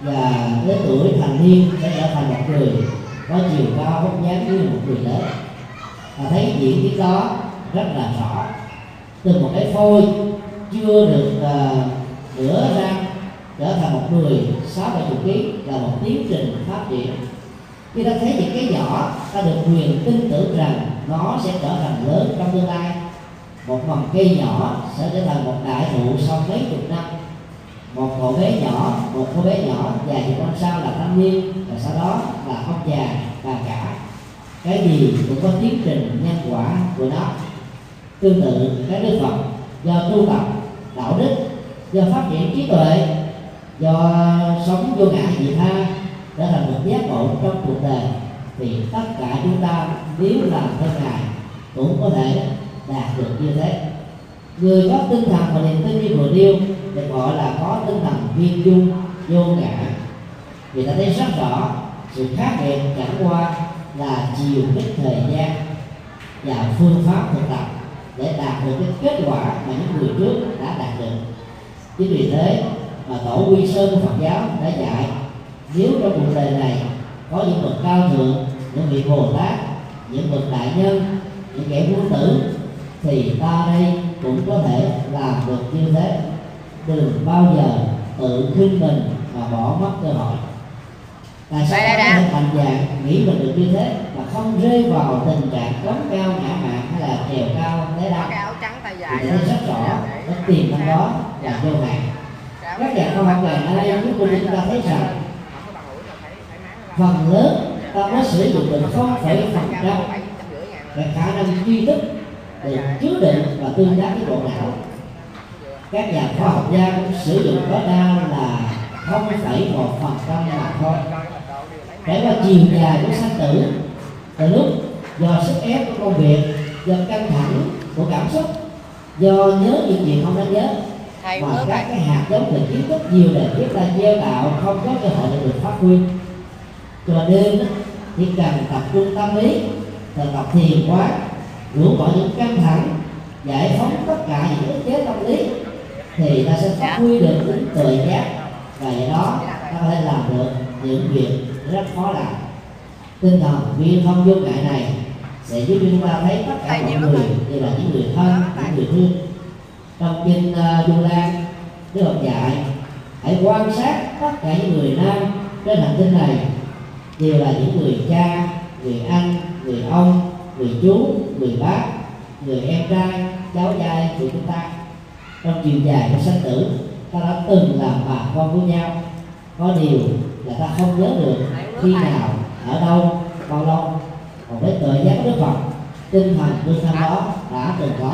Và đến tuổi thành niên sẽ trở thành một người có chiều cao vóc dáng như một người lớn. Và thấy diễn biến đó rất là rõ. Từ một cái phôi chưa được uh, rửa ra trở thành một người sáu bảy chục ký là một tiến trình phát triển. Khi ta thấy những cái nhỏ ta được quyền tin tưởng rằng nó sẽ trở thành lớn trong tương lai. Một mầm cây nhỏ sẽ trở thành một đại thụ sau mấy chục năm. Một cậu bé nhỏ một cô bé nhỏ vài chục năm sau là thanh niên và sau đó là ông già bà cả. Cái gì cũng có tiến trình nhân quả của nó. Tương tự cái đức phật do tu tập đạo đức, do phát triển trí tuệ, do sống vô ngã vị tha, đã thành một giác ngộ trong cuộc đời, thì tất cả chúng ta nếu làm theo ngài cũng có thể đạt được như thế. Người có tinh thần và niềm tin như vừa nêu được gọi là có tinh thần viên dung vô ngã. Vì ta thấy rất rõ, sự khác biệt chẳng qua là chiều kích thời gian và phương pháp thực tập để đạt được cái kết quả mà những người trước đã đạt được. Chính vì thế mà tổ quy sơn của phật giáo đã dạy, nếu trong cuộc đời này có những bậc cao thượng, những vị bồ tát, những bậc đại nhân, những kẻ quân tử, thì ta đây cũng có thể làm được như thế. Đừng bao giờ tự khinh mình mà bỏ mất cơ hội tại sao ta không mạnh dạng nghĩ mình được như thế mà không rơi vào tình trạng cống cao ngã mạn hay là trèo cao thế đó? Thì thấy rất rõ cái tiền năng đó là vô hạn. Các nhà khoa học ngày nay chúng tôi chúng ta thấy rằng phần lớn ta mới sử dụng được không phải phần trăm. Về khả năng duy thức để chứa đựng và tương tác với bộ não. Các nhà khoa học gia cũng sử dụng tối đa là không phải một phần trăm mà thôi trải qua chiều dài của sanh tử. Từ lúc do sức ép của công việc do căng thẳng của cảm xúc do nhớ những chuyện không đáng nhớ mà các cái hạt giống về kiến thức nhiều để biết ta gieo tạo không có cơ hội để được phát huy. Cho nên chỉ cần tập trung tâm lý và tập thiền quá rũ bỏ những căng thẳng giải phóng tất cả những ức chế tâm lý thì ta sẽ phát huy được tính tự giác. Và do đó ta có thể làm được những việc rất khó làm. Tinh thần viên không vô ngại này sẽ giúp chúng ta thấy tất cả mọi người đều là những người thân những người thương. Trong kinh uh, du lan đức phật dạy hãy quan sát tất cả những người nam trên hành tinh này. Đều là những người cha người anh người ông người chú người bác người em trai cháu trai của chúng ta. Trong chiều dài của sinh tử ta đã từng làm bà con với nhau. Có điều là ta không nhớ được khi nào ở đâu bao lâu còn với tự giác đức phật tinh thần tương thân đó đã từng có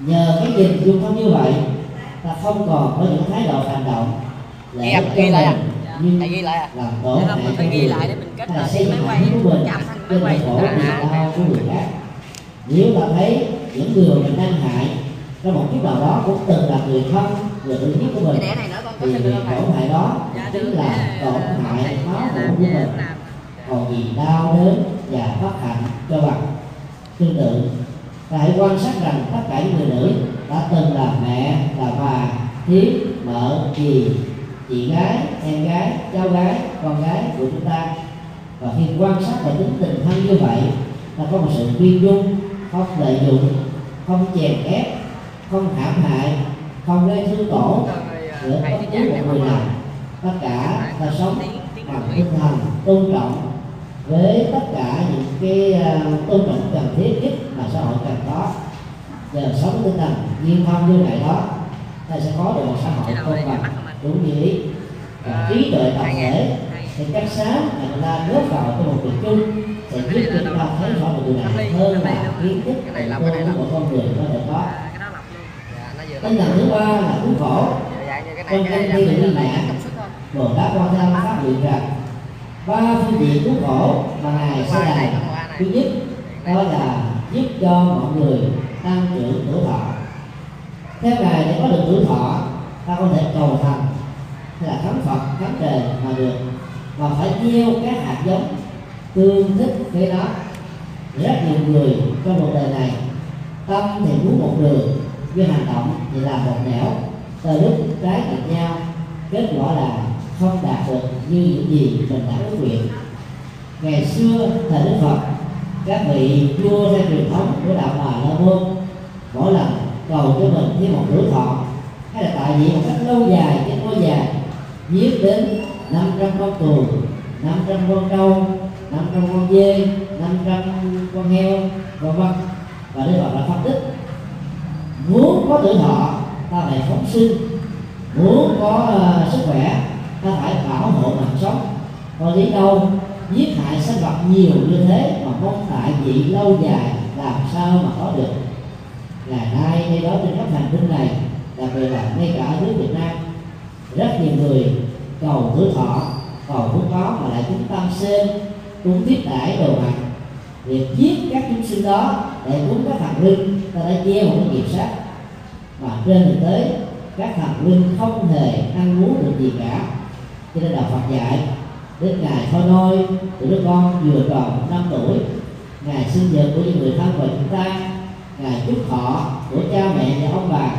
nhờ cái nhìn dung thông như vậy ta không còn có những thái độ hành động Ghi à? Ghi lại à? nhưng Thầy ghi lại à? làm tổn Dạ không, mình phải ghi lại để mình kết hợp với máy quay. của Chạm thành máy quay. của người khác nếu ta thấy những người mình đang hại trong một kiếp nào đó cũng từng là người thân người thân nhất của mình Thì tổn hại đó Dạ chính là tổn hại máu mủ của mình còn gì đau đớn và bất hạnh cho bằng tương tự ta hãy quan sát rằng tất cả những người nữ đã từng là mẹ là bà thiếp mợ dì chị gái em gái cháu gái con gái của chúng ta và khi quan sát và tính tình thân như vậy ta có một sự viên dung không lợi dụng không chèn ép không hãm hại không gây thương tổn giữa bất cứ một người nào tất cả ta sống bằng tinh thần tôn trọng với tất cả những cái uh, tôn trọng cần thiết nhất mà xã hội cần có. Nhờ sống tinh thần viên thông như vậy đó ta sẽ có được một xã hội công bằng đúng như ý. Và trí tuệ tập thể thì cách sáng mà người ta góp vào trong một việc chung sẽ giúp chúng ta thấy rõ được điều này hơn là kiến thức Cái này của cái lọc. con người có thể có. Cái luôn. Dạ, tinh thần thứ ba là cứu khổ cái kinh này thi là thôi Bồ Tát Quan Thế Âm phát nguyện rằng ba phương diện cứu khổ mà ngài sẽ này. thứ nhất đó là giúp cho mọi người tăng trưởng tuổi thọ. Theo ngài để có được tuổi thọ ta không thể cầu thành hay là khấn phật khấn trời mà được. Mà phải gieo các hạt giống tương thích với nó rất nhiều người trong cuộc đời này. Tâm thì muốn một đường nhưng hành động thì làm một nẻo từ lúc trái ngược nhau, kết quả là không đạt được như những gì mình đã ước nguyện. Ngày xưa thời đức phật, các vị vua theo truyền thống của đạo bà la môn, mỗi lần cầu cho mình với một tuổi thọ, hay là tại vì một cách lâu dài cái lâu dài giết đến 500 con cừu 500 con trâu 500 con dê 500 con heo, vân vân. Và đức phật đã phật tích muốn có tuổi thọ ta phải phóng sinh. Muốn có uh, sức khỏe ta phải bảo hộ mạng sống. Còn lý đâu giết hại sinh vật nhiều như thế mà không tại vị lâu dài làm sao mà có được. Ngày nay đây đó trên khắp hành tinh này đặc biệt là ngay cả ở nước Việt Nam rất nhiều người cầu tuổi thọ cầu muốn có mà lại chúng tâm sen cũng tiếp đãi đồ mặt việc giết các chúng sinh đó để cúng các thần linh ta đã gieo một cái nghiệp sát mà trên thực tế, các thần linh không hề ăn uống được gì cả. Cho nên đạo Phật dạy đến ngày thôi nôi từ đứa con vừa tròn năm tuổi ngày sinh nhật của những người thân của chúng ta ngày chúc thọ của cha mẹ và ông bà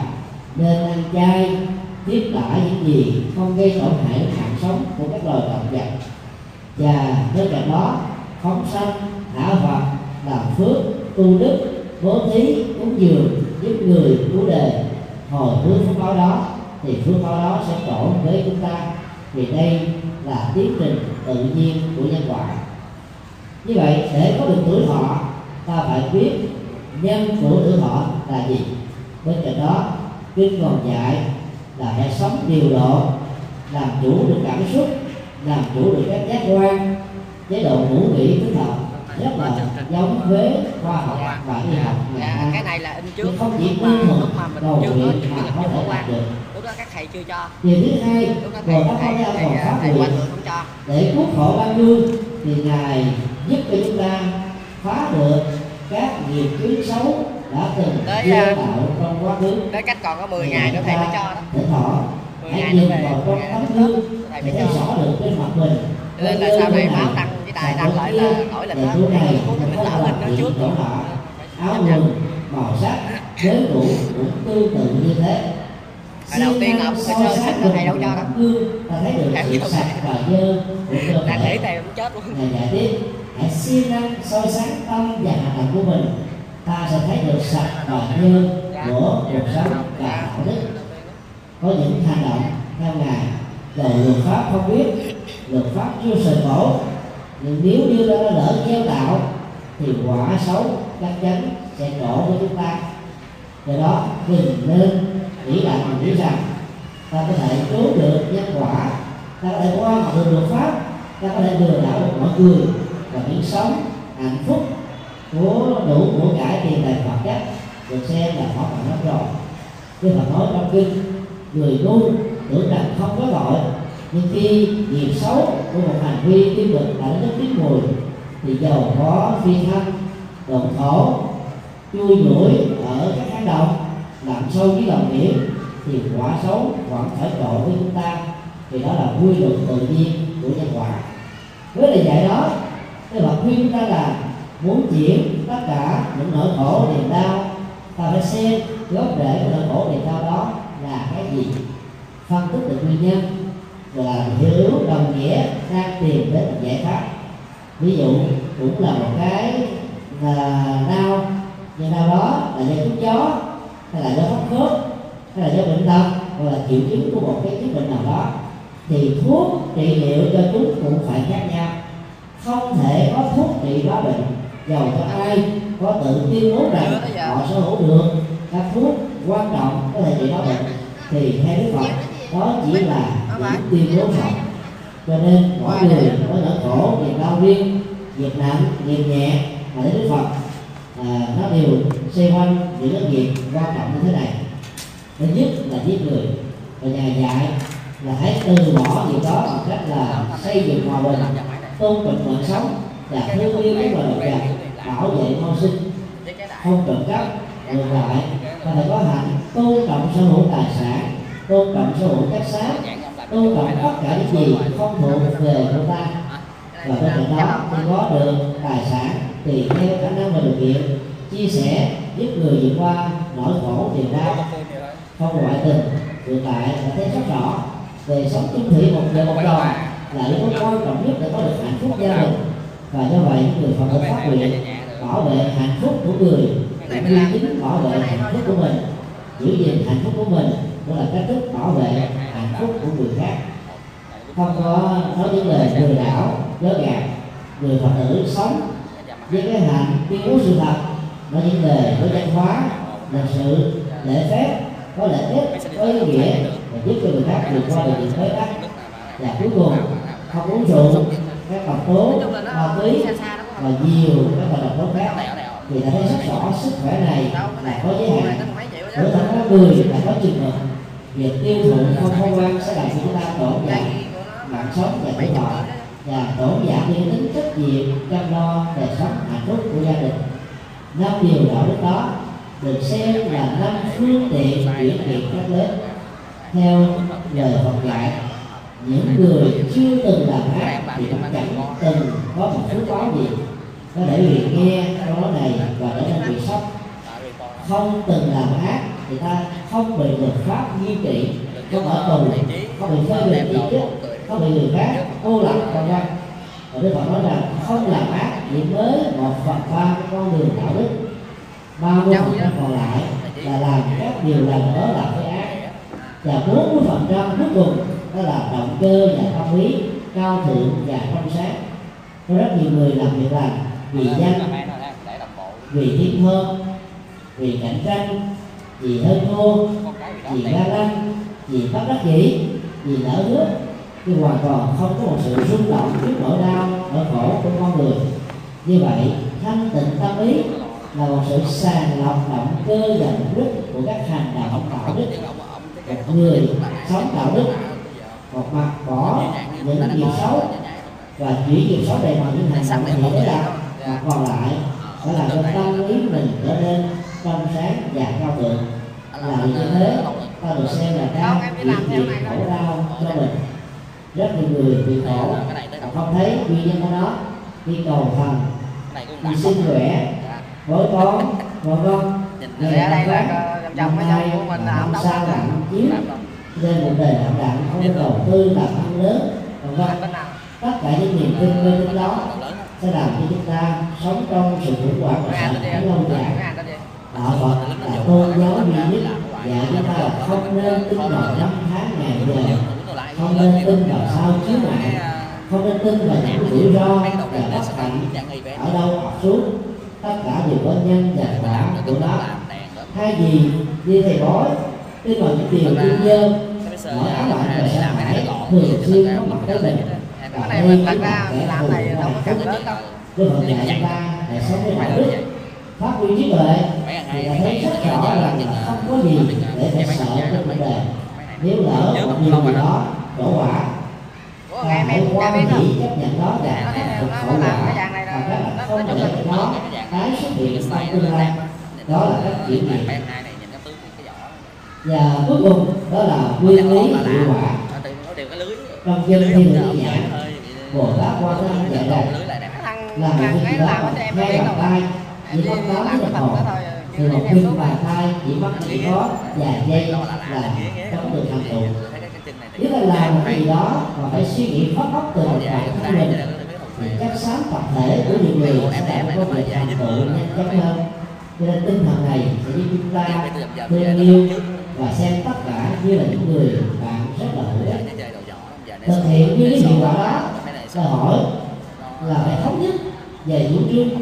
nên ăn chay, tiếp đãi những gì không gây tổn hại đến mạng sống của các loài động vật. Và bên cạnh đó, phóng sanh, thả vật làm phước, tu đức, bố thí, cúng dường, giúp người cứu đề hồi hướng phước báo đó, thì phước báo đó sẽ trổ với chúng ta. Vì đây là tiến trình tự nhiên của nhân quả. Như vậy, để có được tuổi thọ, ta phải biết nhân của tuổi thọ là gì. Bên cạnh đó, kinh còn dạy là hãy sống điều độ, làm chủ được cảm xúc, làm chủ được các giác quan, chế độ ngủ nghỉ thích hợp rất là giống với khoa học và y học Dạ, nay cái này là in trước. không chỉ mà lúc mà mình chưa có thể khẩu quan đạt được. Lúc đó các thầy chưa cho. Điều thứ hai lúc đó thầy thầy thầy, còn thầy, quan thượng không cho. Để cứu khổ ban vui thì ngài giúp cho chúng ta phá được các nghiệp chướng xấu đã từng Tới, à, tạo trong quá khứ. tới cách còn có 10 ngày nữa thầy mới cho đó. thoảng 10 hãy nhìn vào trong 10 ngày tấm gương thầy để thấy cho rõ được trên mặt mình. Nên là sau này báo với đài đăng lại là đổi là đó chỗ này mình lỡ lên nó trước đó? áo quần màu sắc chế đủ cũng tương tự như thế Hồi đầu tiên là ông sơ sách thầy đâu cho đâu. gương ta thấy được sự sạch và dơ của đang thể nghĩ thầy cũng chết luôn ngày giải tiếp, hãy siêng năng soi sáng tâm và hành động của mình ta sẽ thấy được sạch và dơ của cuộc sống và đạo đức có những hành động theo ngài rồi luật pháp không biết luật pháp chưa sợi khổ nhưng nếu như nó lỡ gieo tạo thì quả xấu chắc chắn sẽ trổ với chúng ta. Do đó mình nên nghĩ lại mình nghĩ rằng ta có thể cứu được nhân quả, ta có thể qua mặt đường luật pháp, ta có thể lừa đảo được mọi người và những sống hạnh phúc của đủ của cải tiền tài vật chất được xem là khó bằng lắm rồi. Đức Phật nói trong kinh, người ngu tưởng rằng không có tội nhưng khi nghiệp xấu của một hành vi tiêu cực đã rất tiếng mùi, thì giàu có phi thanh đồn khổ, chui đuổi ở các hang động, làm sâu với lòng biển, thì quả xấu vẫn phải độ với chúng ta. Thì đó là quy luật tự nhiên của nhân quả. Với lời dạy đó, Đức Phật khuyên chúng ta là muốn chuyển tất cả những nỗi khổ niềm đau, ta phải xem gốc rễ của nỗi khổ niềm đau đó là cái gì, phân tích được nguyên nhân và hiểu, đồng nghĩa đang tìm đến giải pháp ví dụ, cũng là một cái là đau nhưng đau đó là do thuốc gió, hay là do phát khớp, hay là do bệnh tâm hoặc là triệu chứng của một cái chứng bệnh nào đó. Thì thuốc trị liệu cho chúng cũng phải khác nhau. Không thể có thuốc trị hóa bệnh giàu cho ai có tự tuyên bố rằng họ sở hữu được, các thuốc quan trọng có thể trị hóa bệnh, thì theo đức phật đó chỉ là những tuyên bố phật cho nên mỗi người có nỗi khổ niềm đau riêng việc nặng nghiệp nhẹ mà đến đức phật. À, nó đều xoay quanh những cái việc quan trọng như thế này. Thứ nhất là giết người và nhà dạy là hãy từ bỏ việc đó bằng cách là xây dựng hòa bình tôn trọng mạng sống và thương yêu các loài động vật bảo vệ môi sinh. Không trộm cắp ngược lại ta phải có hạnh tôn trọng sở hữu tài sản tôn trọng sở hữu chất xác tôn trọng tất cả những gì không thuộc về của ta. Và bên cạnh đó thì có được tài sản thì theo khả năng và điều kiện chia sẻ, giúp người vượt qua nỗi khổ, niềm đau. Không ngoại tình, hiện tại đã thấy rất rõ về sống chung thủy một vợ một chồng là yếu tố quan trọng nhất để có được hạnh phúc gia đình. Và do vậy người phật tử phát nguyện bảo vệ hạnh phúc của người cũng như chính bảo vệ hạnh phúc của mình. Giữ gìn hạnh phúc của mình đó là cách thức bảo vệ hạnh phúc của người khác. Không có nói những lời lừa đảo dối gạt người phật tử sống. Với cái hạnh tuyên bố sự thật, nói những lời có văn hóa lịch sự lễ phép, có lợi ích có ý nghĩa và giúp cho người khác vượt qua được những bế tắc. Và cuối cùng, không uống rượu các độc tố, ma túy và nhiều các loại độc tố khác. Thì ta thấy rất rõ sức khỏe này là có giới hạn. Bởi với có người là có chừng mực việc tiêu thụ không khôn sẽ làm cho chúng ta tổn giảm mạng sống và tuổi thọ và tổn giảm những tính trách nhiệm chăm lo đời sống hạnh phúc của gia đình. Năm điều đạo đức đó được xem là năm phương tiện chuyển nghiệp rất lớn. Theo lời Phật dạy những người chưa từng làm ác thì cũng chẳng từng có một phước báo gì. Có thể vì nghe câu nói này và trở nên bị sốc. Không từng làm ác thì ta không bị luật pháp nghiêm trị. Không ở tù không bị phê bình chỉ trích không bị người khác cô lập vân vân và đức phật nói rằng không làm ác chỉ mới một phần ba con đường đạo đức. Ba mươi phần trăm còn lại là làm các điều lành đó là cái ác. Và bốn mươi phần trăm cuối cùng đó là động cơ và tâm lý cao thượng và trong sáng. Có rất nhiều người làm việc làm vì danh vì thiên hơn vì cạnh tranh vì hơi khô, vì ga lăng vì bất đắc dĩ vì lỡ nước. Thì hoàn toàn không có một sự rung động trước nỗi đau nỗi khổ của con người. Như vậy thanh tịnh tâm ý là một sự sàng lọc động cơ dần mục của các hành động đạo đức. Một người sống đạo đức một mặt bỏ những nghiệp xấu và chỉ nghiệp xấu này mà những hành động thiện đạo và còn lại phải là cho tâm ý mình trở nên trong sáng và cao thượng là như thế ta được xem là đang chuyển nghiệp khổ đau cho mình. Rất nhiều người bị khổ không thấy nguyên nhân của nó. Đi cầu thần đi xin khỏe. Bói toán vân vân Thì ở đây là chồng với nhau của mình là ông đâu sao đặng chiếu nên một đời đặng đặng không đầu tư làm ăn lớn vân vân. Tất cả những niềm tin tín đó sẽ làm cho chúng ta sống trong sự khủng hoảng và sợ hãi lâu dài đạo Phật là tôn giáo duy nhất dạy chúng ta là không nên tin vào năm tháng ngày giờ không nên tin vào sao chiếu mạng không nên tin vào những rủi ro và bất hạnh ở đâu học xuống tất cả đều có nhân và quả của nó thay vì như thầy bói tin vào những điều thiên nhân mỗi ám ảnh về sa thải thường xuyên có mặt tới mình đặt ra làm này đâu có cần lớn đâu với phần dạy ta để sống với đạo đức phát huy trí tuệ thì ta thấy rất rõ là không có gì để phải sợ trên cuộc đời nếu lỡ một điều gì đó đổ quả ta hãy quan hỷ chấp nhận đó phục nó hậu làm cái quả và là cái là nó không để nó tái xuất hiện trong tương lai đó là cách chuyển cái cái vỏ và cuối cùng đó là nguyên lý hiệu quả. Cái lưới. Trong cái kinh thiên không nữ được nhã hơi bồ tát quan âm dạy rằng làm việc ấy gì đó ngay đâu tay chỉ mất tám làm tiếng cái đồng phần hồ đó thôi thì một xuống bàn tay chỉ mất chỉ có vài giây là có được thành tựu nếu ta làm một gì đó mà phải suy nghĩ phát óc từ một bản thân mình thì chắc sáng tập thể của nhiều người sẽ đạt có việc thành tựu nhanh chóng hơn cho nên tinh thần này sẽ giúp chúng ta thương yêu và xem tất cả như là những người bạn rất là hữu ích thực hiện như cái hiệu quả đó đòi hỏi là phải thống nhất về chủ trương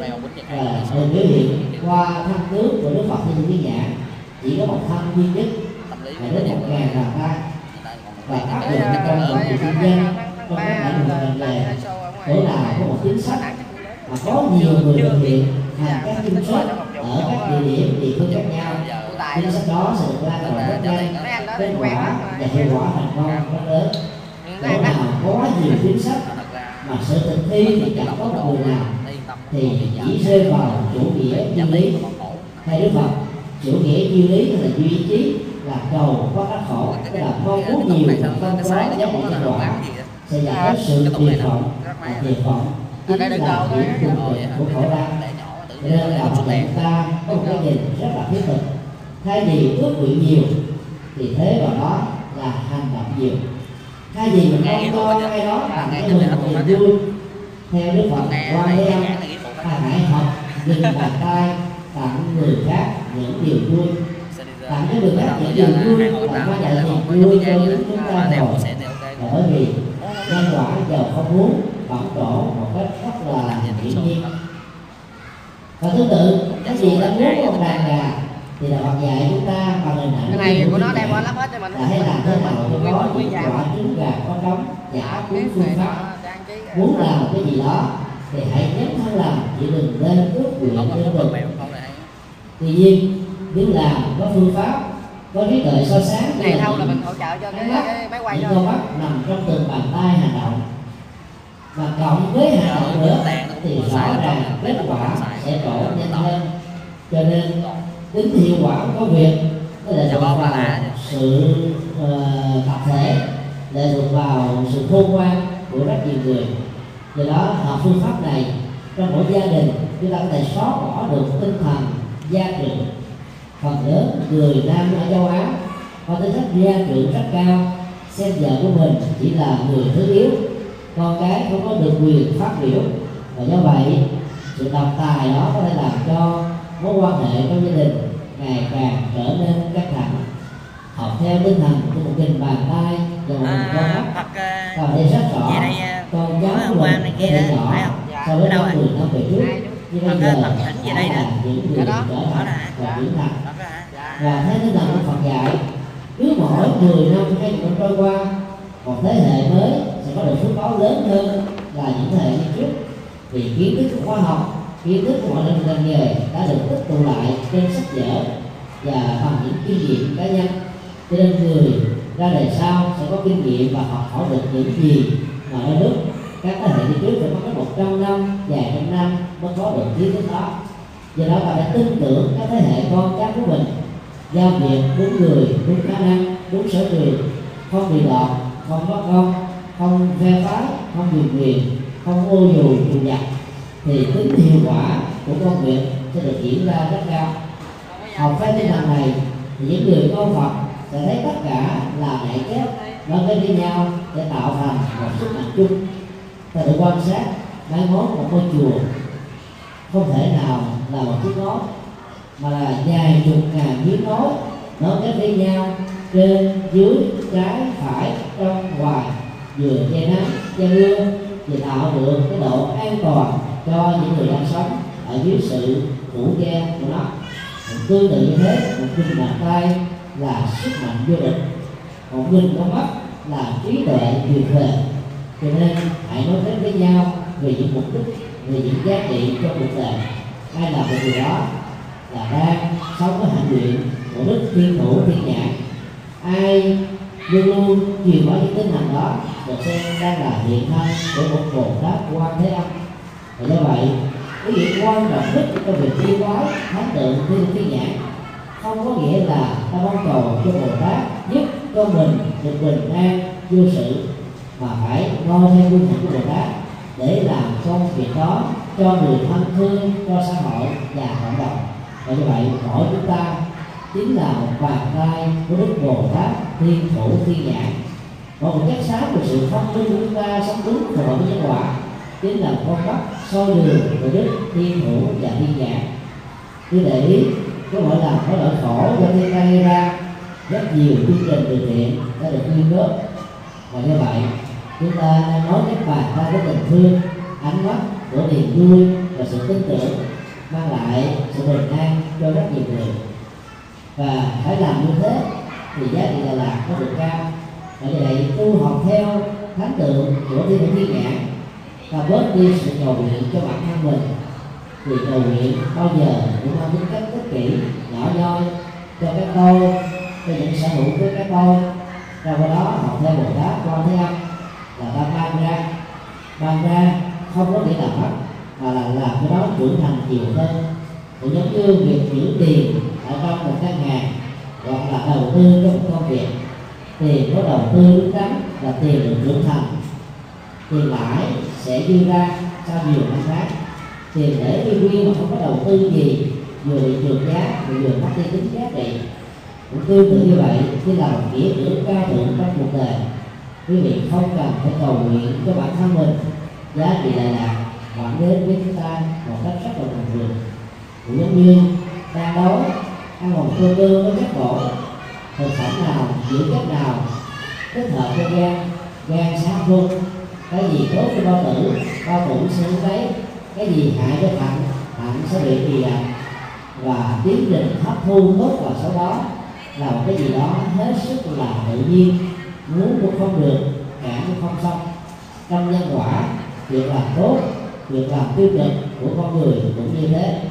và được biểu hiện qua thân tướng của đức phật như những nhã chỉ có một thân duy nhất là đến một ngàn bàn tay và áp dụng trong vận dụng kinh doanh trong các lĩnh vực ngành nghề chỗ nào có một chính sách mà có nhiều người thực hiện thành các chính sách ở các địa điểm địa phương khác nhau. Chính sách đó sẽ được lan tỏa rất nhanh kết quả và hiệu quả thành công rất lớn. Chỗ nào có nhiều chính sách mà sự thực thi thì chẳng có một người nào thì chỉ rơi vào chủ nghĩa duy lý. Theo đức phật chủ nghĩa duy lý là duy trí là cầu có các khổ tức là mong muốn nhiều không có giá trị kết quả sẽ dẫn đến sự tuyệt vọng và tuyệt vọng. Chính là điểm cùng cực của khổ đau nên Phật chúng ta có một cái nhìn rất là thiết thực. Thay vì ước nguyện nhiều thì thế vào đó là hành động nhiều. Thay vì mình mong cho ai đó tặng cho mình một niềm vui theo đức phật thế âm ta hãy học dừng bàn tay tặng người khác những điều vui. Tặng cho người khác những điều vui là có đại niềm vui cho chúng ta rồi bởi vì nhân quả giàu không muốn bẩm trổ một cách rất là hiển nhiên. Và tương tự cái gì ta muốn một đàn gà thì là Phật dạy chúng ta bằng hình ảnh cái này của nó đem qua lắp hết cho mình. là hãy làm thế nào? Cho có những quả trứng gà có trống giả cuốn phương pháp. muốn làm cái gì đó thì hãy nhấn thân làm chỉ đừng nên ước nguyện đơn độc tuy nhiên nếu làm có phương pháp có trí tuệ so sáng này thâu là mình hỗ trợ cho cái, cái máy quay thôi mắt nằm trong từng bàn tay hành động. Và cộng với hành động nữa thì rõ ràng kết quả sẽ trổ nhanh hơn. Cho nên tính hiệu quả của việc nó lệ thuộc vào sự uh, tập thể lệ thuộc vào sự khôn ngoan của rất nhiều người do đó học phương pháp này. Trong mỗi gia đình chúng ta có thể xóa bỏ được tinh thần gia trưởng. Phần lớn người nam ở châu á có tính cách gia trưởng rất cao. Xem vợ của mình chỉ là người thứ yếu con cái không có được quyền phát biểu. Và do vậy sự độc tài đó có thể làm cho mối quan hệ trong gia đình ngày càng trở nên căng thẳng. Học theo tinh thần của một nghìn bàn tay và một con mắt. Phật và thấy rất rõ à, con cháu hôm qua này kia đó, phải không? so với Đâu bây Phật giờ ơi, Phật thỉnh về đây là Dạ đó. trở Đó thành nè. và tinh thần của Phật dạy. Cứ mỗi 10 năm hay năm trôi qua một thế hệ mới sẽ có được phước báo lớn hơn là những thế hệ trước. Vì kiến thức của khoa học kiến thức của mọi lĩnh vực nghề đã được tích tụ lại trên sách vở và bằng những kinh nghiệm cá nhân. Cho nên người ra đời sau sẽ có kinh nghiệm và học hỏi được những gì mà ở nước các thế hệ đi trước phải mất đến một trăm năm, vài trăm năm mới có được kiến thức đó. Do đó ta đã tin tưởng các thế hệ con cháu của mình, giao việc đúng người, đúng khả năng, đúng sở trường. Không bị lọt không bất công, không phe phái không dùng quyền không ô dù trù dập thì tính hiệu quả của công việc sẽ được diễn ra rất cao. Học phép tinh thần này, thì những người con Phật sẽ thấy tất cả là đại kép gắn kết với nhau để tạo thành một sức mạnh chung. Ta thể quan sát mái mốt một ngôi chùa. Không thể nào là một chiếc nốt mà là dài chục ngàn miếng nối nó kết với nhau trên, dưới, trái, phải, trong, ngoài, vừa che nắng, che mưa thì tạo được cái độ an toàn cho những người đang sống ở dưới sự phủ che của nó. Tương tự như thế, một kinh bàn tay là sức mạnh vô địch còn nhìn con mắt là trí tuệ tuyệt vời cho nên, hãy nói đến với nhau về những mục đích, về những giá trị cho cuộc đời. Ai làm được điều đó là đang sống với hạnh nguyện của đức thiên thủ thiên nhãn ai luôn luôn truyền bá những tinh thần đó được xem đang là hiện thân của một bồ tát quan thế âm. Và do vậy cái việc quan trọng nhất trong việc thiên quái thánh tượng thiên thiên nhãn không có nghĩa là ta mong cầu cho bồ tát giúp cho mình được bình an, vô sự, mà phải noi theo quy định của bồ tát để làm công việc đó cho người thân thương, cho xã hội và cộng đồng. Và như vậy, mỗi chúng ta chính là một bàn tay của đức bồ tát thiên thủ thiên nhãn. Một chất xám của sự phát minh của chúng ta sống đúng phù hợp với nhân quả, chính là con mắt soi đường của đức thiên thủ và thiên nhãn. Cứ để ý có mỗi lần có nỗi khổ do thiên tai gây ra rất nhiều chương trình từ thiện đã được quyên góp. Và như vậy, chúng ta đang nói các bài tay của tình thương, ánh mắt của niềm vui và sự tin tưởng mang lại sự bình an cho rất nhiều người. Và phải làm như thế thì giá trị Đà Lạt có được cao. Bởi vậy, tu học theo thánh tượng của thiên nữ thiên nhãn và bớt đi sự cầu nguyện cho bản thân mình thì thầy nguyện bao giờ cũng mang tính cách tích kỷ, nhỏ nhoi cho các tôi cho những sở hữu của các tôi qua đó học theo bồ tát quan thế âm là ta ban ra. Ban ra không có nghĩa là mất mà là làm cái đó trưởng thành nhiều hơn. Cũng giống như việc giữ tiền ở trong một căn hàng hoặc là đầu tư trong một công việc tiền có đầu tư đúng đắn là tiền được trưởng thành. Tiền lãi sẽ dư ra sau nhiều năm khác thì để đi nguyên mà không có đầu tư gì vừa bị trượt giá vừa mất đi tính giá trị cũng tương tự như vậy khi là một nghĩa cử cao thượng trong cuộc đời. Quý vị không cần phải cầu nguyện cho bản thân mình. Giá trị đại lạc vẫn đến với chúng ta một cách rất là bình thường. Cũng giống như đang đấu ăn một cơ cơ với chất bổ thực phẩm nào dưỡng chất nào, kết hợp cho gan gan sáng luôn. cái gì tốt cho bao tử bao tử sẽ lấy cái gì hại cho thận thận sẽ bị gì à? Và tiến trình hấp thu tốt và xấu đó là một cái gì đó hết sức là tự nhiên. Muốn cũng không được cản cũng không xong. Trong nhân quả, việc làm tốt, việc làm tiêu cực của con người cũng như thế.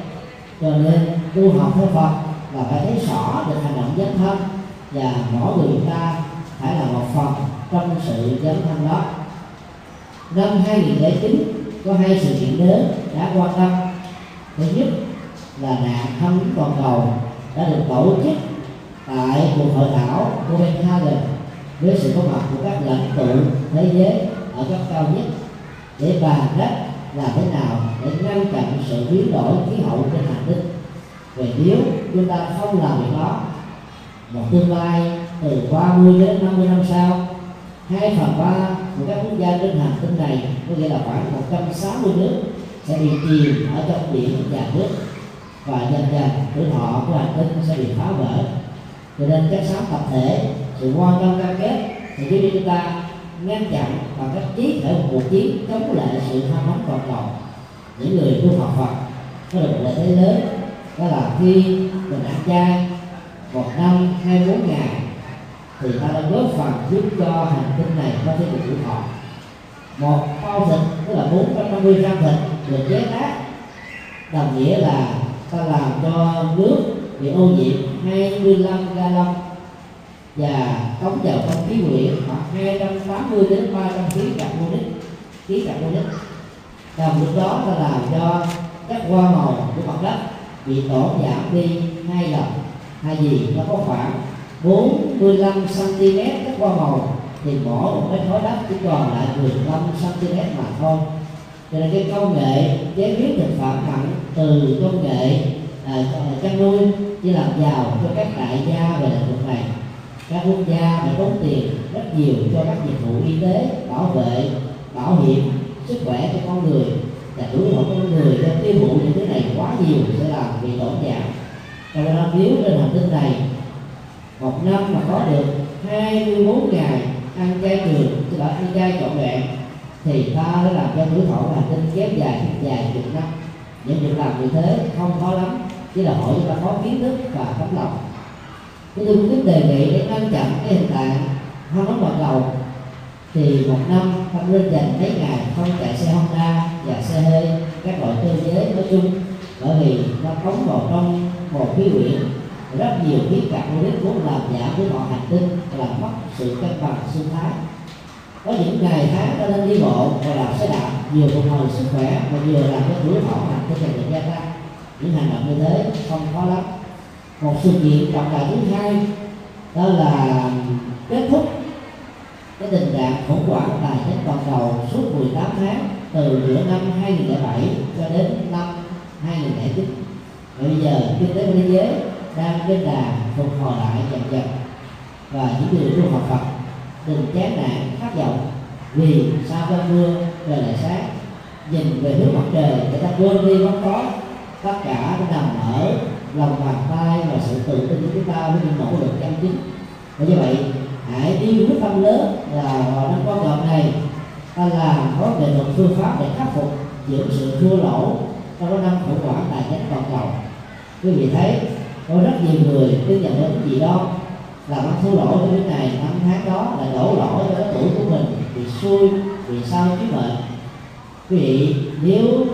Cho nên, tu học theo Phật là phải thấy rõ được hành động dấn thân. Và mỗi người ta phải là một phần trong sự dấn thân đó. Năm 2009 có hai sự kiện lớn đã quan tâm. Thứ nhất là nạn tham nhũng toàn cầu đã được tổ chức tại cuộc hội thảo Copenhagen với sự có mặt của các lãnh tụ thế giới ở cấp cao nhất để bàn đất làm thế nào để ngăn chặn sự biến đổi khí hậu trên hành tinh về nếu chúng ta không làm việc đó. Một tương lai từ 30 đến 50 năm sau hai phần ba của các quốc gia trên hành tinh này, có nghĩa là khoảng 160 nước, sẽ bị chìm ở trong biển và nước. Và dần dần, tuổi thọ của hành tinh sẽ bị phá vỡ. Cho nên các sáng tập thể, sự quan tâm cam kết thì giúp cho chúng ta ngăn chặn bằng cách chiến khởi một cuộc chiến chống lại sự tham nóng toàn cầu những người tu học Phật có được lợi thế lớn, đó là khi mình ăn chay một năm hai bốn ngày thì ta đã góp phần giúp cho hành tinh này có thể được tuổi thọ một bao thịt, tức là 450 gram thịt được chế tác. Đồng nghĩa là ta làm cho nước bị ô nhiễm 25 gallon và cống vào không khí quyển khoảng 280 đến 300 kg carbonic, khí carbonic. Đồng lúc đó ta làm cho các hoa màu của mặt đất bị tổn giảm đi hai lần. Hay gì nó có khoảng 45 cm các hoa màu thì bỏ một cái khối đất chỉ còn lại 15 cm mà thôi. Cho nên cái công nghệ chế biến thực phẩm mặn từ công nghệ à, chăn nuôi chỉ làm giàu cho các đại gia về lĩnh vực này. Các quốc gia phải tốn tiền rất nhiều cho các dịch vụ y tế bảo vệ bảo hiểm sức khỏe cho con người. Và tuổi thọ con người cho tiêu thụ những thứ này quá nhiều sẽ làm bị tổn giảm cho nên nếu trên hành tinh này một năm mà có được 24 ngày ăn chay trường tức là ăn chay trọn vẹn, thì ta sẽ làm cho tuổi thọ là tinh kéo dài dài chục năm. Những việc làm như thế không khó lắm, chỉ là hỏi chúng ta có kiến thức và tấm lòng. Chúng tôi cũng đề nghị để ngăn chặn cái hiện tượng không nói toàn đầu thì một năm ta nên dành mấy ngày không chạy xe Honda và xe hơi các loại cơ giới nói chung, bởi vì nó phóng vào trong một khí quyển rất nhiều khí carbonic cũng làm giảm cái mọi hành tinh và làm mất sự cân bằng sinh thái. Có những ngày tháng ta nên đi bộ và làm xe đạp, vừa phục hồi sức khỏe và vừa làm cái tuổi thọ hành tinh ngày được gia tăng. Những hành động như thế không khó lắm. Một sự kiện trọng đại thứ hai, đó là kết thúc cái tình trạng khủng hoảng tài chính toàn cầu suốt 18 tháng từ giữa năm 2007 cho đến năm 2009 bây giờ kinh tế thế giới đang trên đà phục hồi lại dần dần. Và những người tu học Phật đừng chán nản, khát vọng, vì sau cơn mưa, trời lại sáng. Nhìn về hướng mặt trời để ta quên đi vắng có tất cả nó nằm ở lòng bàn tay và sự tự tin của chúng ta với những nỗ lực chân chính. Và như vậy, hãy đi quyết tâm lớn là vào năm quan trọng này. Ta làm có nghệ thuật phương pháp để khắc phục những sự thua lỗ trong năm khủng hoảng tài chính toàn cầu. Quý vị thấy có rất nhiều người cứ nhận đến gì đó làm ăn thua lỗ cho cái này năm tháng đó, là đổ lỗi cho cái tuổi của mình, bị xui vì sao chứ mệnh quý vị, nếu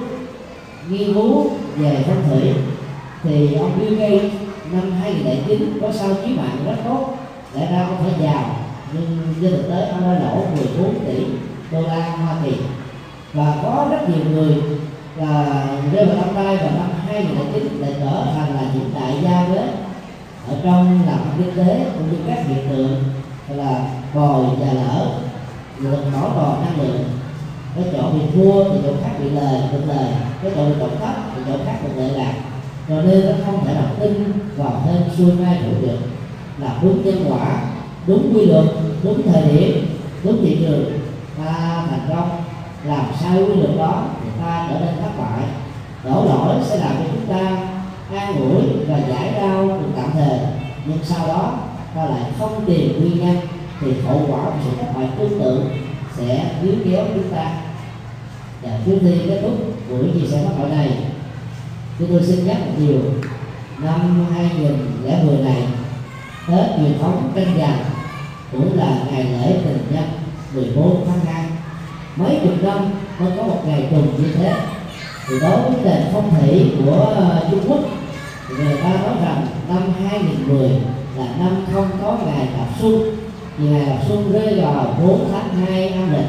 nghiên cứu về phong thủy thì ông Bill Gates năm 2009 có sao chí mạng rất tốt, lẽ ra không phải giàu, nhưng trên thực tế ông đã lỗ 14 tỷ đô la Hoa Kỳ và có rất nhiều người là rơi vào năm nay và năm 2009 để trở thành là gì đại gia lớn ở trong làm kinh tế cũng như các hiện tượng là bồi và lỡ lượng bảo tròn năng lượng. Cái chỗ bị thua thì chỗ khác bị lời được lời cái chỗ bị tổn thất thì chỗ khác được lợi lạc. Cho nên nó không thể nào tin vào thêm xuôi mai đủ được. Là đúng nhân quả, đúng quy luật, đúng thời điểm, đúng thị trường. Ta thành công, làm sai quy luật đó thì ta trở nên thất bại. Đổ lỗi sẽ làm cho chúng ta an ủi và giải đau được tạm thời. Nhưng sau đó, ta lại không tìm nguyên nhân thì hậu quả của sự thất bại tương tự sẽ níu kéo chúng ta. Và trước khi kết thúc buổi chia sẻ pháp hội này, chúng tôi xin nhắc một điều. Năm 2010 này, Tết truyền thống canh gần cũng là ngày lễ tình nhân 14 tháng 2 mấy chục năm mới có một ngày trùng như thế. Thì đối với nền phong thủy của Trung Quốc người ta nói rằng năm 2010 là năm không có ngày lập xuân ngày lập xuân rơi vào 4 tháng 2 âm lịch.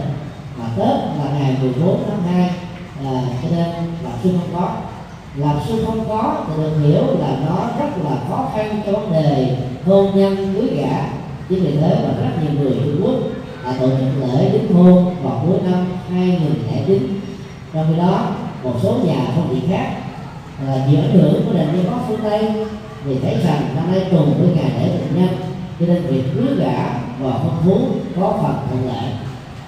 Mà Tết là ngày 14 tháng 2 à, cho nên lập xuân không có. Lập xuân không có thì được hiểu là nó rất là khó khăn cho vấn đề hôn nhân cưới gả. Chính vì thế mà rất nhiều người Trung Quốc là tổ chức lễ đính hôn vào cuối năm 2009 trong khi đó một số nhà phong thủy khác là chịu ảnh hưởng của nền văn hóa phương Tây thì thấy rằng năm nay trùng với ngày lễ tình nhân cho nên việc cưới gả và hôn thú có phần thuận lợi.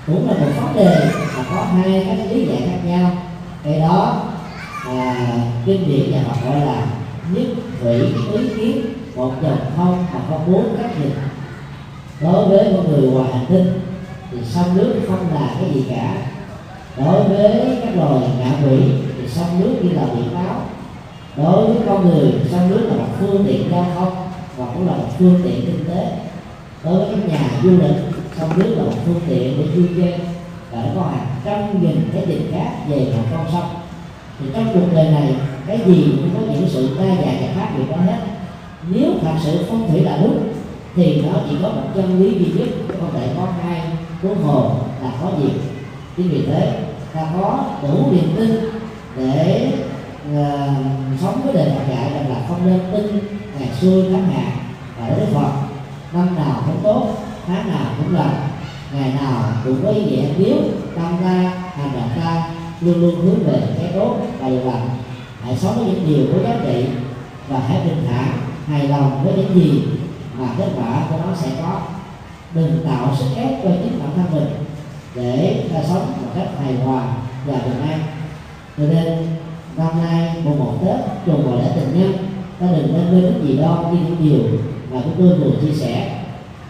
Cũng là một vấn đề mà có hai cái lý giải khác nhau. Cái đó à, kinh điển nhà họ gọi là nhất thủy ý kiến một dòng thông mà có bốn cách nhìn. Đối với con người ngoài hành tinh thì sông nước không là cái gì cả. Đối với các loài ngạ quỷ thì sông nước như là biển báo đối với con người, sông nước là một phương tiện giao thông và cũng là một phương tiện kinh tế. Đối với các nhà du lịch, sông nước là một phương tiện để du chơi và nó có hàng trăm nghìn cái tiền khác về một con sông. Thì trong cuộc đời này, cái gì cũng có những sự đa dạng và khác biệt đó hết. Nếu thật sự phong thủy là đúng, thì nó chỉ có một chân lý duy nhất không thể có hai cuốn hồ là có gì. Chính vì thế, ta có đủ niềm tin để Ờ, sống với đời Phật dạy rằng là không nên tin ngày xưa tháng ngày và Đức Phật. Năm nào cũng tốt, tháng nào cũng lành. Ngày nào cũng có ý nghĩa nếu tâm ta hành động ta luôn luôn hướng về cái tốt và điều lành. Hãy sống với những điều có giá trị và hãy bình thản, hài lòng với những gì mà kết quả của nó sẽ có. Đừng tạo sức ép cho chính bản thân mình để ta sống một cách hài hòa và bình an. Cho nên năm nay mùng một tết trùng vào lễ tình nhân ta đừng nên quên những gì đó như những điều mà chúng tôi vừa chia sẻ.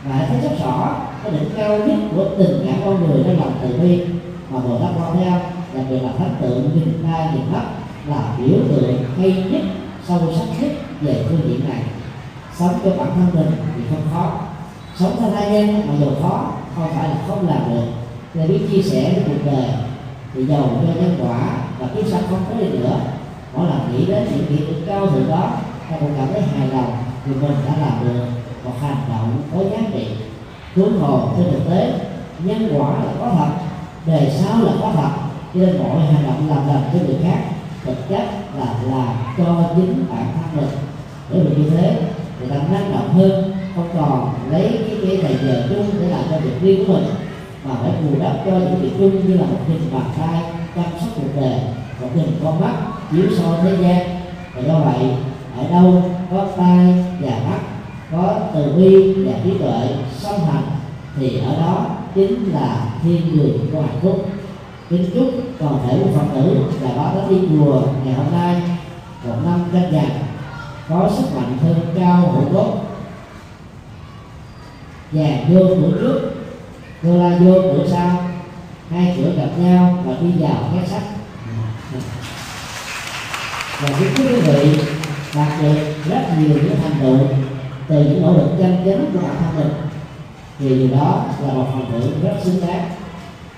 Và hãy thấy rất rõ cái đỉnh cao nhất của tình cảm con người trong lòng từ bi, mà bồ tát quan theo đặc biệt là thánh tượng minh ba nhìn mắt là biểu tượng hay nhất sâu sắc nhất về phương diện này. Sống cho bản thân mình thì không khó. Sống cho tha nhân mà dù khó, không phải là không làm được. Để biết chia sẻ với cuộc đời thì giàu cho nhân quả và kiếp sau không có đi nữa mỗi lần nghĩ đến những kỷ niệm cao thượng đó ta cũng cảm thấy hài lòng vì mình đã làm được một hành động có giá trị. Hướng hồ trên thực tế, nhân quả là có thật, đề sau là có thật, cho nên mọi hành động làm lành cho người khác thực chất là làm cho chính bản thân mình. Để vì như thế, người ta năng động hơn, không còn lấy cái cái này giờ chung để làm cho việc riêng của mình mà phải bù đắp cho những cái chung như là một hình bàn tay chăm sóc cuộc đời, một hình con mắt chiếu soi thế gian. Và do vậy, ở đâu có tai và mắt, có từ bi và trí tuệ song hành, thì ở đó chính là thiên đường của hạnh phúc. Kính chúc toàn thể của phật tử và báo đã đi chùa ngày hôm nay một năm canh dần có sức mạnh hơn cao hữu tốt. Và vô của trước tương lai vô cửa sau, hai cửa gặp nhau và đi vào cái sách. Và kính quý vị đạt được rất nhiều những thành tựu từ những nỗ lực chân chính của bản thân mình. Thì điều đó là một phần thưởng rất xứng đáng.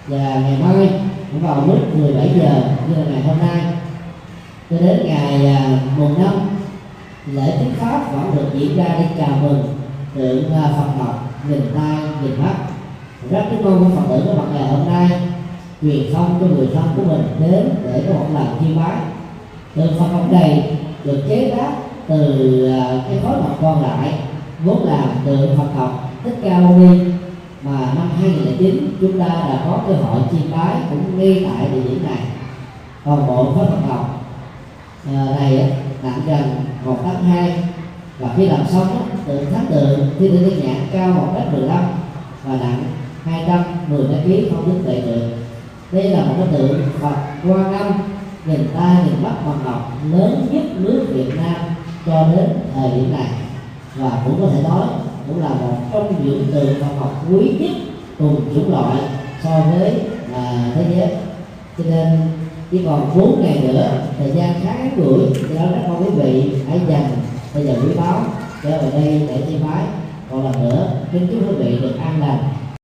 Và ngày mai, cũng vào lúc 17 giờ như là ngày hôm nay, cho đến ngày à, mùng năm, lễ tiếp pháp vẫn được diễn ra để chào mừng tượng à, Phật học nhìn tay nhìn mắt rất chúng mong các Phật tử có mặt ngày hôm nay. Truyền thông cho người thân của mình đến để có một lần chiêm bái. Tượng Phật học này được chế tác từ à, cái khối mặt còn lại, vốn là tượng Phật học Thích Ca Mâu Ni. Mà năm 2009 chúng ta đã có cơ hội chiêm bái cũng ngay tại địa điểm này. Còn bộ khối Phật học à, này nặng gần một tấn hai. Và khi làm xong tượng thánh tượng thiên tượng thiên nhãn cao một mét mười lăm và nặng 210 kg không tính dậy được. Đây là một cái tượng Phật quan âm nhìn ta nhìn mắt bằng ngọc lớn nhất nước Việt Nam cho đến thời điểm này. Và cũng có thể nói cũng là một trong những tượng Phật học quý nhất cùng chủng loại so với à, thế giới. Cho nên chỉ còn 4 ngày nữa thời gian khá ngắn ngủi do đó các quý vị hãy dành bây giờ quý báo trở về đây để chi phái. còn lần nữa kính chúc quý vị được an lành.